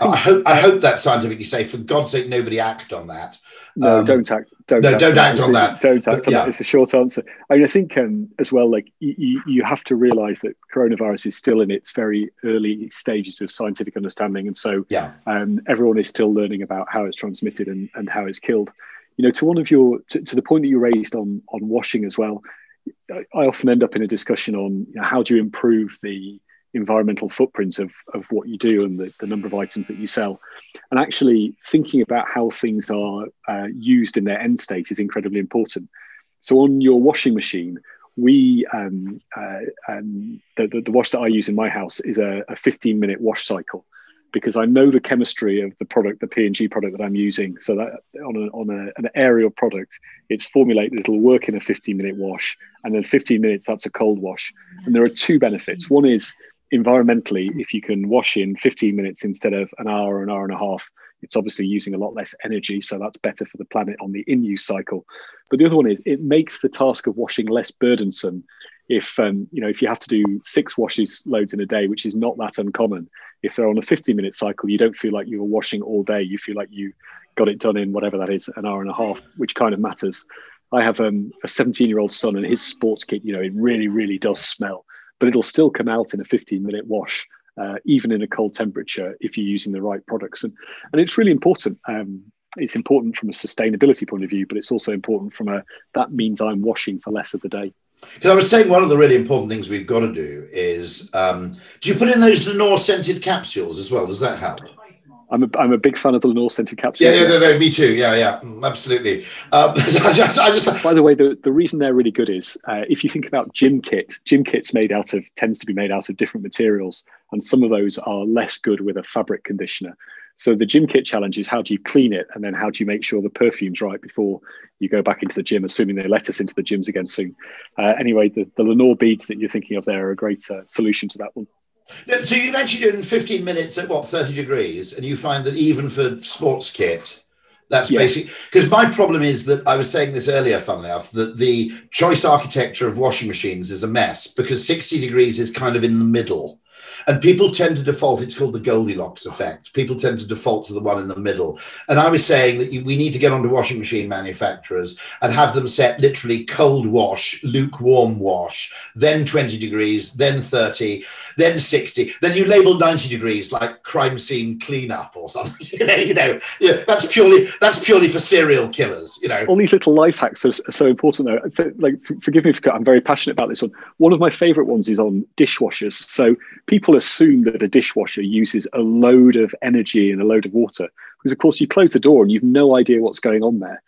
I, I hope I hope that's scientifically safe. For God's sake, nobody act on that. No, um, don't act. Don't no, act don't act on that. Don't act but, on yeah. that. It's a short answer. I mean, I think um, as well, like you, you have to realise that coronavirus is still in its very early stages of scientific understanding, and so yeah, um, everyone is still learning about how it's transmitted and, and how it's killed. You know, to one of your to, to the point that you raised on on washing as well. I, I often end up in a discussion on you know, how do you improve the environmental footprint of, of what you do and the, the number of items that you sell. And actually thinking about how things are uh, used in their end state is incredibly important. So on your washing machine, we um, uh, um, the, the, the, wash that I use in my house is a, a 15 minute wash cycle because I know the chemistry of the product, the P&G product that I'm using. So that on, a, on a, an Ariel product, it's formulated, it'll work in a 15 minute wash. And then 15 minutes, that's a cold wash. And there are two benefits. One is environmentally, if you can wash in 15 minutes instead of an hour, or an hour and a half, it's obviously using a lot less energy. So that's better for the planet on the in use cycle. But the other one is it makes the task of washing less burdensome. If um, you know if you have to do six washes loads in a day, which is not that uncommon, if they're on a 50 minute cycle, you don't feel like you were washing all day. You feel like you got it done in whatever that is, an hour and a half, which kind of matters. I have um, a 17 year old son, and his sports kit, you know, it really, really does smell, but it'll still come out in a 15 minute wash uh, even in a cold temperature, if you're using the right products. And, and it's really important. Um, it's important from a sustainability point of view, but it's also important from a that means I'm washing for less of the day. Because I was saying one of the really important things we've got to do is um, do you put in those Lenor scented capsules as well? Does that help? I'm a, I'm a big fan of the Lenor scented capsules. Yeah, yeah, no, no, me too. Yeah, yeah, mm, absolutely. Um, I just, I just, By the way, the, the reason they're really good is uh, if you think about gym kit, gym kit's made out of tends to be made out of different materials, and some of those are less good with a fabric conditioner. So the gym kit challenge is how do you clean it, and then how do you make sure the perfume's right before you go back into the gym, assuming they let us into the gyms again soon. Uh, anyway, the, the Lenor beads that you're thinking of there are a great uh, solution to that one. So you actually do it in 15 minutes at what 30 degrees, and you find that even for sports kit, that's yes. basic. Because my problem is that I was saying this earlier, funnily enough, that the choice architecture of washing machines is a mess because 60 degrees is kind of in the middle. And people tend to default, it's called the Goldilocks effect. People tend to default to the one in the middle. And I was saying that we need to get onto washing machine manufacturers and have them set literally cold wash, lukewarm wash, then 20 degrees, then 30, then 60. Then you label 90 degrees like crime scene cleanup or something. you know, you know yeah, that's purely that's purely for serial killers, you know. All these little life hacks are, are so important though. like forgive me for I'm very passionate about this one. One of my favorite ones is on dishwashers. So people assume that a dishwasher uses a load of energy and a load of water because of course you close the door and you've no idea what's going on there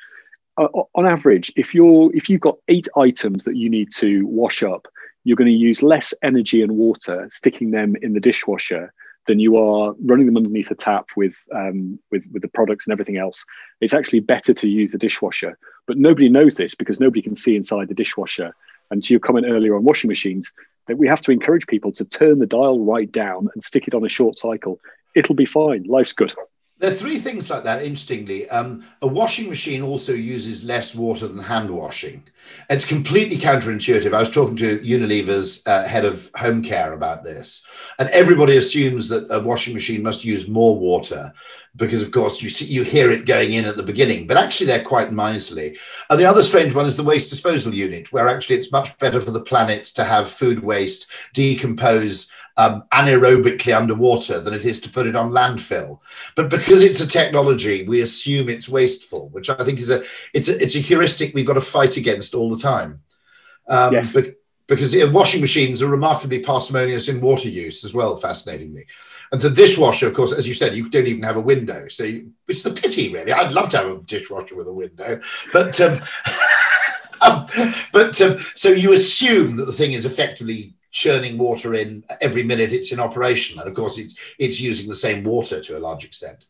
uh, on average if you're if you've got eight items that you need to wash up you're going to use less energy and water sticking them in the dishwasher than you are running them underneath a tap with um, with with the products and everything else. It's actually better to use the dishwasher, but nobody knows this because nobody can see inside the dishwasher. And to your comment earlier on washing machines, that we have to encourage people to turn the dial right down and stick it on a short cycle. It'll be fine. Life's good. There are three things like that, interestingly. Um, a washing machine also uses less water than hand washing. It's completely counterintuitive. I was talking to Unilever's uh, head of home care about this, and everybody assumes that a washing machine must use more water because, of course, you see, you hear it going in at the beginning, but actually they're quite miserly. And the other strange one is the waste disposal unit, where actually it's much better for the planet to have food waste decompose um, anaerobically underwater than it is to put it on landfill. But because it's a technology, we assume it's wasteful, which I think is a it's a, it's a heuristic we've got to fight against all the time. Um, yes. But, because washing machines are remarkably parsimonious in water use as well, fascinatingly. And the dishwasher, of course, as you said, you don't even have a window. So you, it's the pity, really. I'd love to have a dishwasher with a window, but um, um, but um, so you assume that the thing is effectively churning water in every minute it's in operation, and of course it's it's using the same water to a large extent.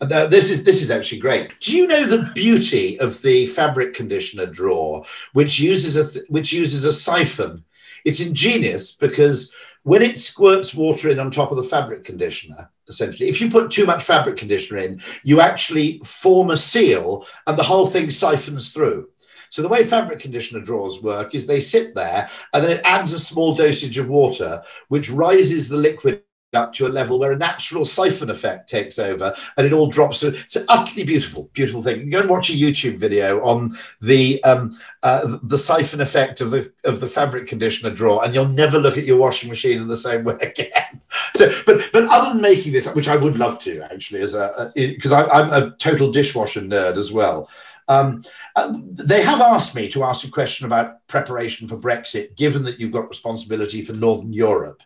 And uh, this is this is actually great. Do you know the beauty of the fabric conditioner drawer, which uses a th- which uses a siphon? It's ingenious because when it squirts water in on top of the fabric conditioner, essentially, if you put too much fabric conditioner in, you actually form a seal, and the whole thing siphons through. So the way fabric conditioner drawers work is they sit there and then it adds a small dosage of water, which rises the liquid up to a level where a natural siphon effect takes over and it all drops. It's an utterly beautiful, beautiful thing. Go and watch a YouTube video on the um, uh, the siphon effect of the of the fabric conditioner drawer, and you'll never look at your washing machine in the same way again. So, but but other than making this, which I would love to actually, as a because I'm a total dishwasher nerd as well. Um, uh, they have asked me to ask a question about preparation for Brexit, given that you've got responsibility for Northern Europe.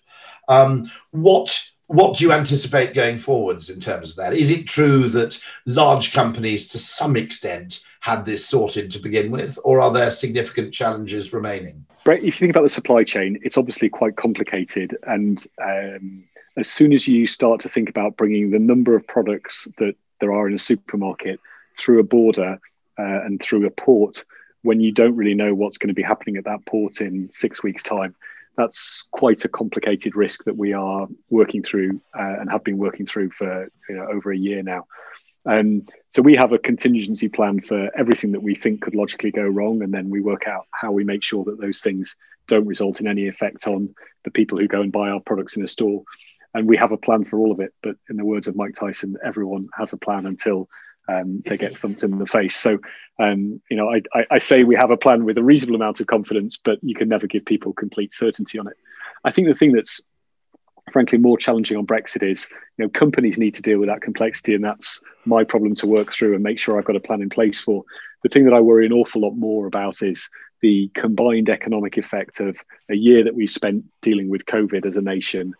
Um, what what do you anticipate going forwards in terms of that? Is it true that large companies, to some extent, had this sorted to begin with, or are there significant challenges remaining? If you think about the supply chain, it's obviously quite complicated. And um, as soon as you start to think about bringing the number of products that there are in a supermarket through a border uh, and through a port, when you don't really know what's going to be happening at that port in six weeks' time, that's quite a complicated risk that we are working through uh, and have been working through for you know, over a year now. Um, so we have a contingency plan for everything that we think could logically go wrong, and then we work out how we make sure that those things don't result in any effect on the people who go and buy our products in a store. And we have a plan for all of it. But in the words of Mike Tyson, everyone has a plan until um, they get thumped in the face. So, um, you know, I, I, I, say we have a plan with a reasonable amount of confidence, but you can never give people complete certainty on it. I think the thing that's frankly more challenging on Brexit is, you know, companies need to deal with that complexity, and that's my problem to work through and make sure I've got a plan in place for. The thing that I worry an awful lot more about is the combined economic effect of a year that we spent dealing with COVID as a nation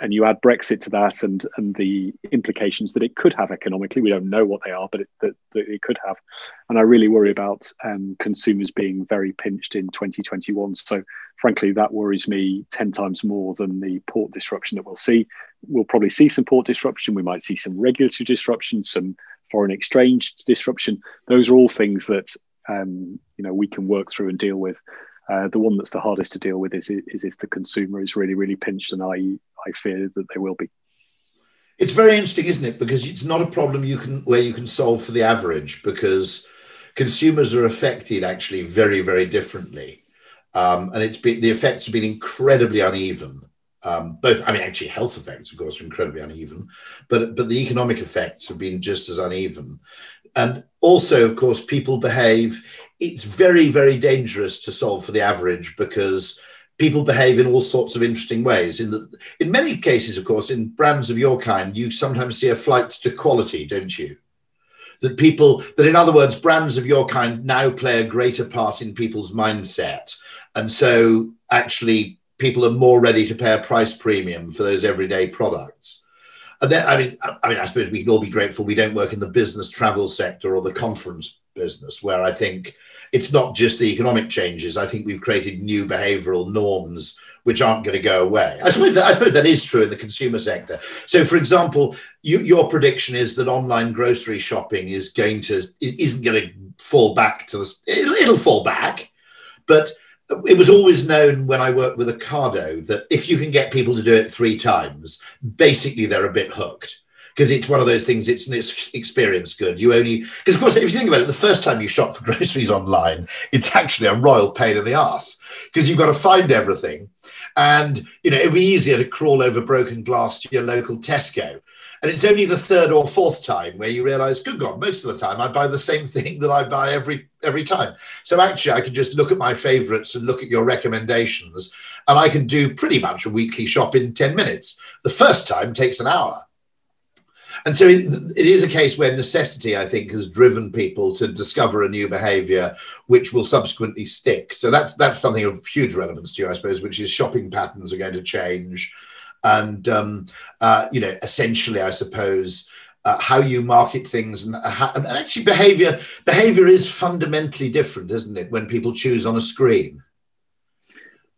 and you add Brexit to that and and the implications that it could have economically. We don't know what they are, but it, that, that it could have. And I really worry about um, consumers being very pinched in 2021. So, frankly, that worries me 10 times more than the port disruption that we'll see. We'll probably see some port disruption. We might see some regulatory disruption, some foreign exchange disruption. Those are all things that um, you know we can work through and deal with. Uh, the one that's the hardest to deal with is, is if the consumer is really, really pinched, and I, I fear that they will be. It's very interesting, isn't it? Because it's not a problem you can where you can solve for the average, because consumers are affected actually very, very differently, um, and it's been the effects have been incredibly uneven. Um, both, I mean, actually, health effects, of course, are incredibly uneven, but but the economic effects have been just as uneven. And also, of course, people behave. It's very, very dangerous to solve for the average because people behave in all sorts of interesting ways. In the, in many cases, of course, in brands of your kind, you sometimes see a flight to quality, don't you? That people, that in other words, brands of your kind now play a greater part in people's mindset, and so actually people are more ready to pay a price premium for those everyday products. And then, I mean, I mean, I suppose we can all be grateful we don't work in the business travel sector or the conference business, where I think it's not just the economic changes. I think we've created new behavioural norms which aren't going to go away. I suppose, that, I suppose that is true in the consumer sector. So, for example, you, your prediction is that online grocery shopping is going to isn't going to fall back to the. It'll, it'll fall back, but it was always known when I worked with Ocado that if you can get people to do it three times, basically they're a bit hooked because it's one of those things. It's an experience good. You only because of course, if you think about it, the first time you shop for groceries online, it's actually a royal pain in the ass because you've got to find everything, and you know it'd be easier to crawl over broken glass to your local Tesco and it's only the third or fourth time where you realize, good God, most of the time I buy the same thing that I buy every every time. So actually I can just look at my favorites and look at your recommendations, and I can do pretty much a weekly shop in 10 minutes. The first time takes an hour. And so it, it is a case where necessity, I think, has driven people to discover a new behavior which will subsequently stick. So that's that's something of huge relevance to you, I suppose, which is shopping patterns are going to change and um, uh, you know essentially i suppose uh, how you market things and, how, and actually behavior behavior is fundamentally different isn't it when people choose on a screen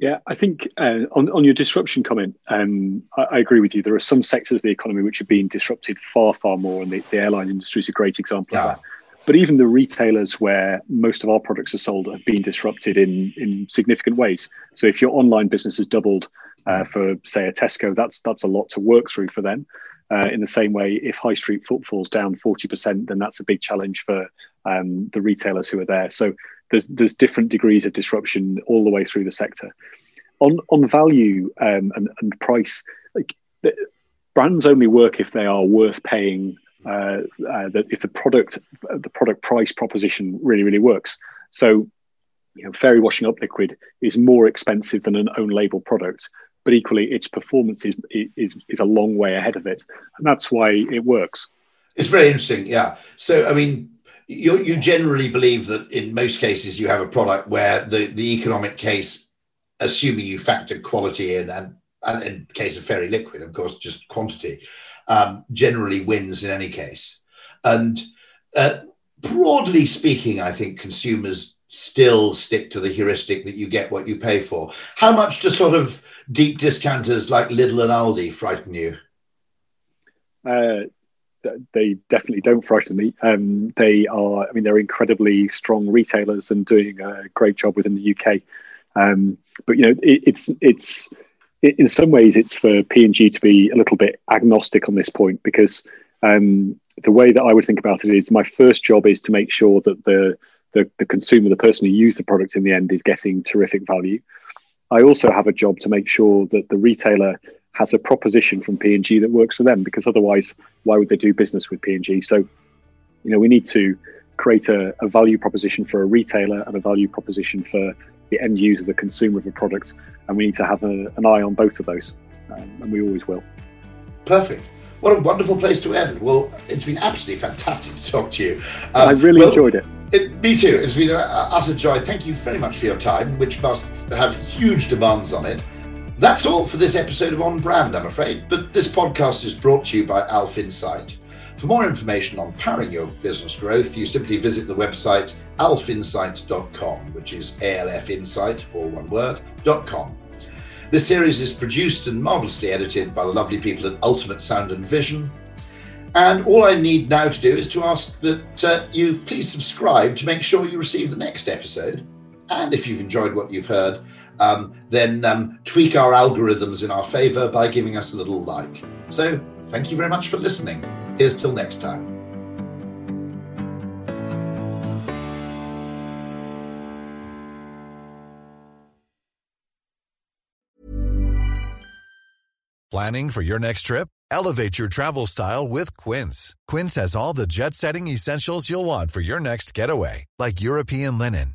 yeah, I think uh, on, on your disruption comment, um, I, I, agree with you. There are some sectors of the economy which are being disrupted far, far more, and the, the airline industry is a great example yeah. of that. But even the retailers where most of our products are sold have been disrupted in, in significant ways. So if your online business has doubled uh, for say a Tesco, that's that's a lot to work through for them. Uh, in the same way, if high street footfall's down forty percent, then that's a big challenge for um, the retailers who are there. So there's there's different degrees of disruption all the way through the sector. On on value um, and, and price, like, the, brands only work if they are worth paying. Uh, uh, that if the product the product price proposition really really works. So you know, fairy washing up liquid is more expensive than an own label product, but equally its performance is, is, is a long way ahead of it. And that's why it works. It's very interesting. Yeah. So, I mean, you, you generally believe that in most cases you have a product where the, the economic case, assuming you factor quality in, and, and in case of fairy liquid, of course, just quantity, um, generally wins in any case. And uh, broadly speaking, I think consumers still stick to the heuristic that you get what you pay for. How much do sort of deep discounters like Lidl and Aldi frighten you? Uh, they definitely don't frighten me. Um, they are, I mean, they're incredibly strong retailers and doing a great job within the UK. Um, but you know, it, it's it's it, in some ways it's for P and G to be a little bit agnostic on this point because um, the way that I would think about it is my first job is to make sure that the, the the consumer, the person who used the product in the end, is getting terrific value. I also have a job to make sure that the retailer has a proposition from P&G that works for them because otherwise why would they do business with P&G so you know we need to create a, a, value proposition for a retailer and a value proposition for the end user the consumer of a product and we need to have a, an eye on both of those um, and we always will. Perfect. What a wonderful place to end. Well it's been absolutely fantastic to talk to you. Um, i really well, enjoyed it. it me too. It's been an utter joy. Thank you very much for your time which must have huge demands on it that's all for this episode of On Brand, I'm afraid, but this podcast is brought to you by Alf Insight. For more information on powering your business growth, you simply visit the website alfinsight.com, which is ALF Insight, all one word, .com. This series is produced and marvelously edited by the lovely people at Ultimate Sound and Vision. And all I need now to do is to ask that uh, you please subscribe to make sure you receive the next episode. And if you've enjoyed what you've heard, um, then um, tweak our algorithms in our favor by giving us a little like. So thank you very much for listening. Here's till next time. Planning for your next trip? Elevate your travel style with Quince. Quince has all the jet setting essentials you'll want for your next getaway, like European linen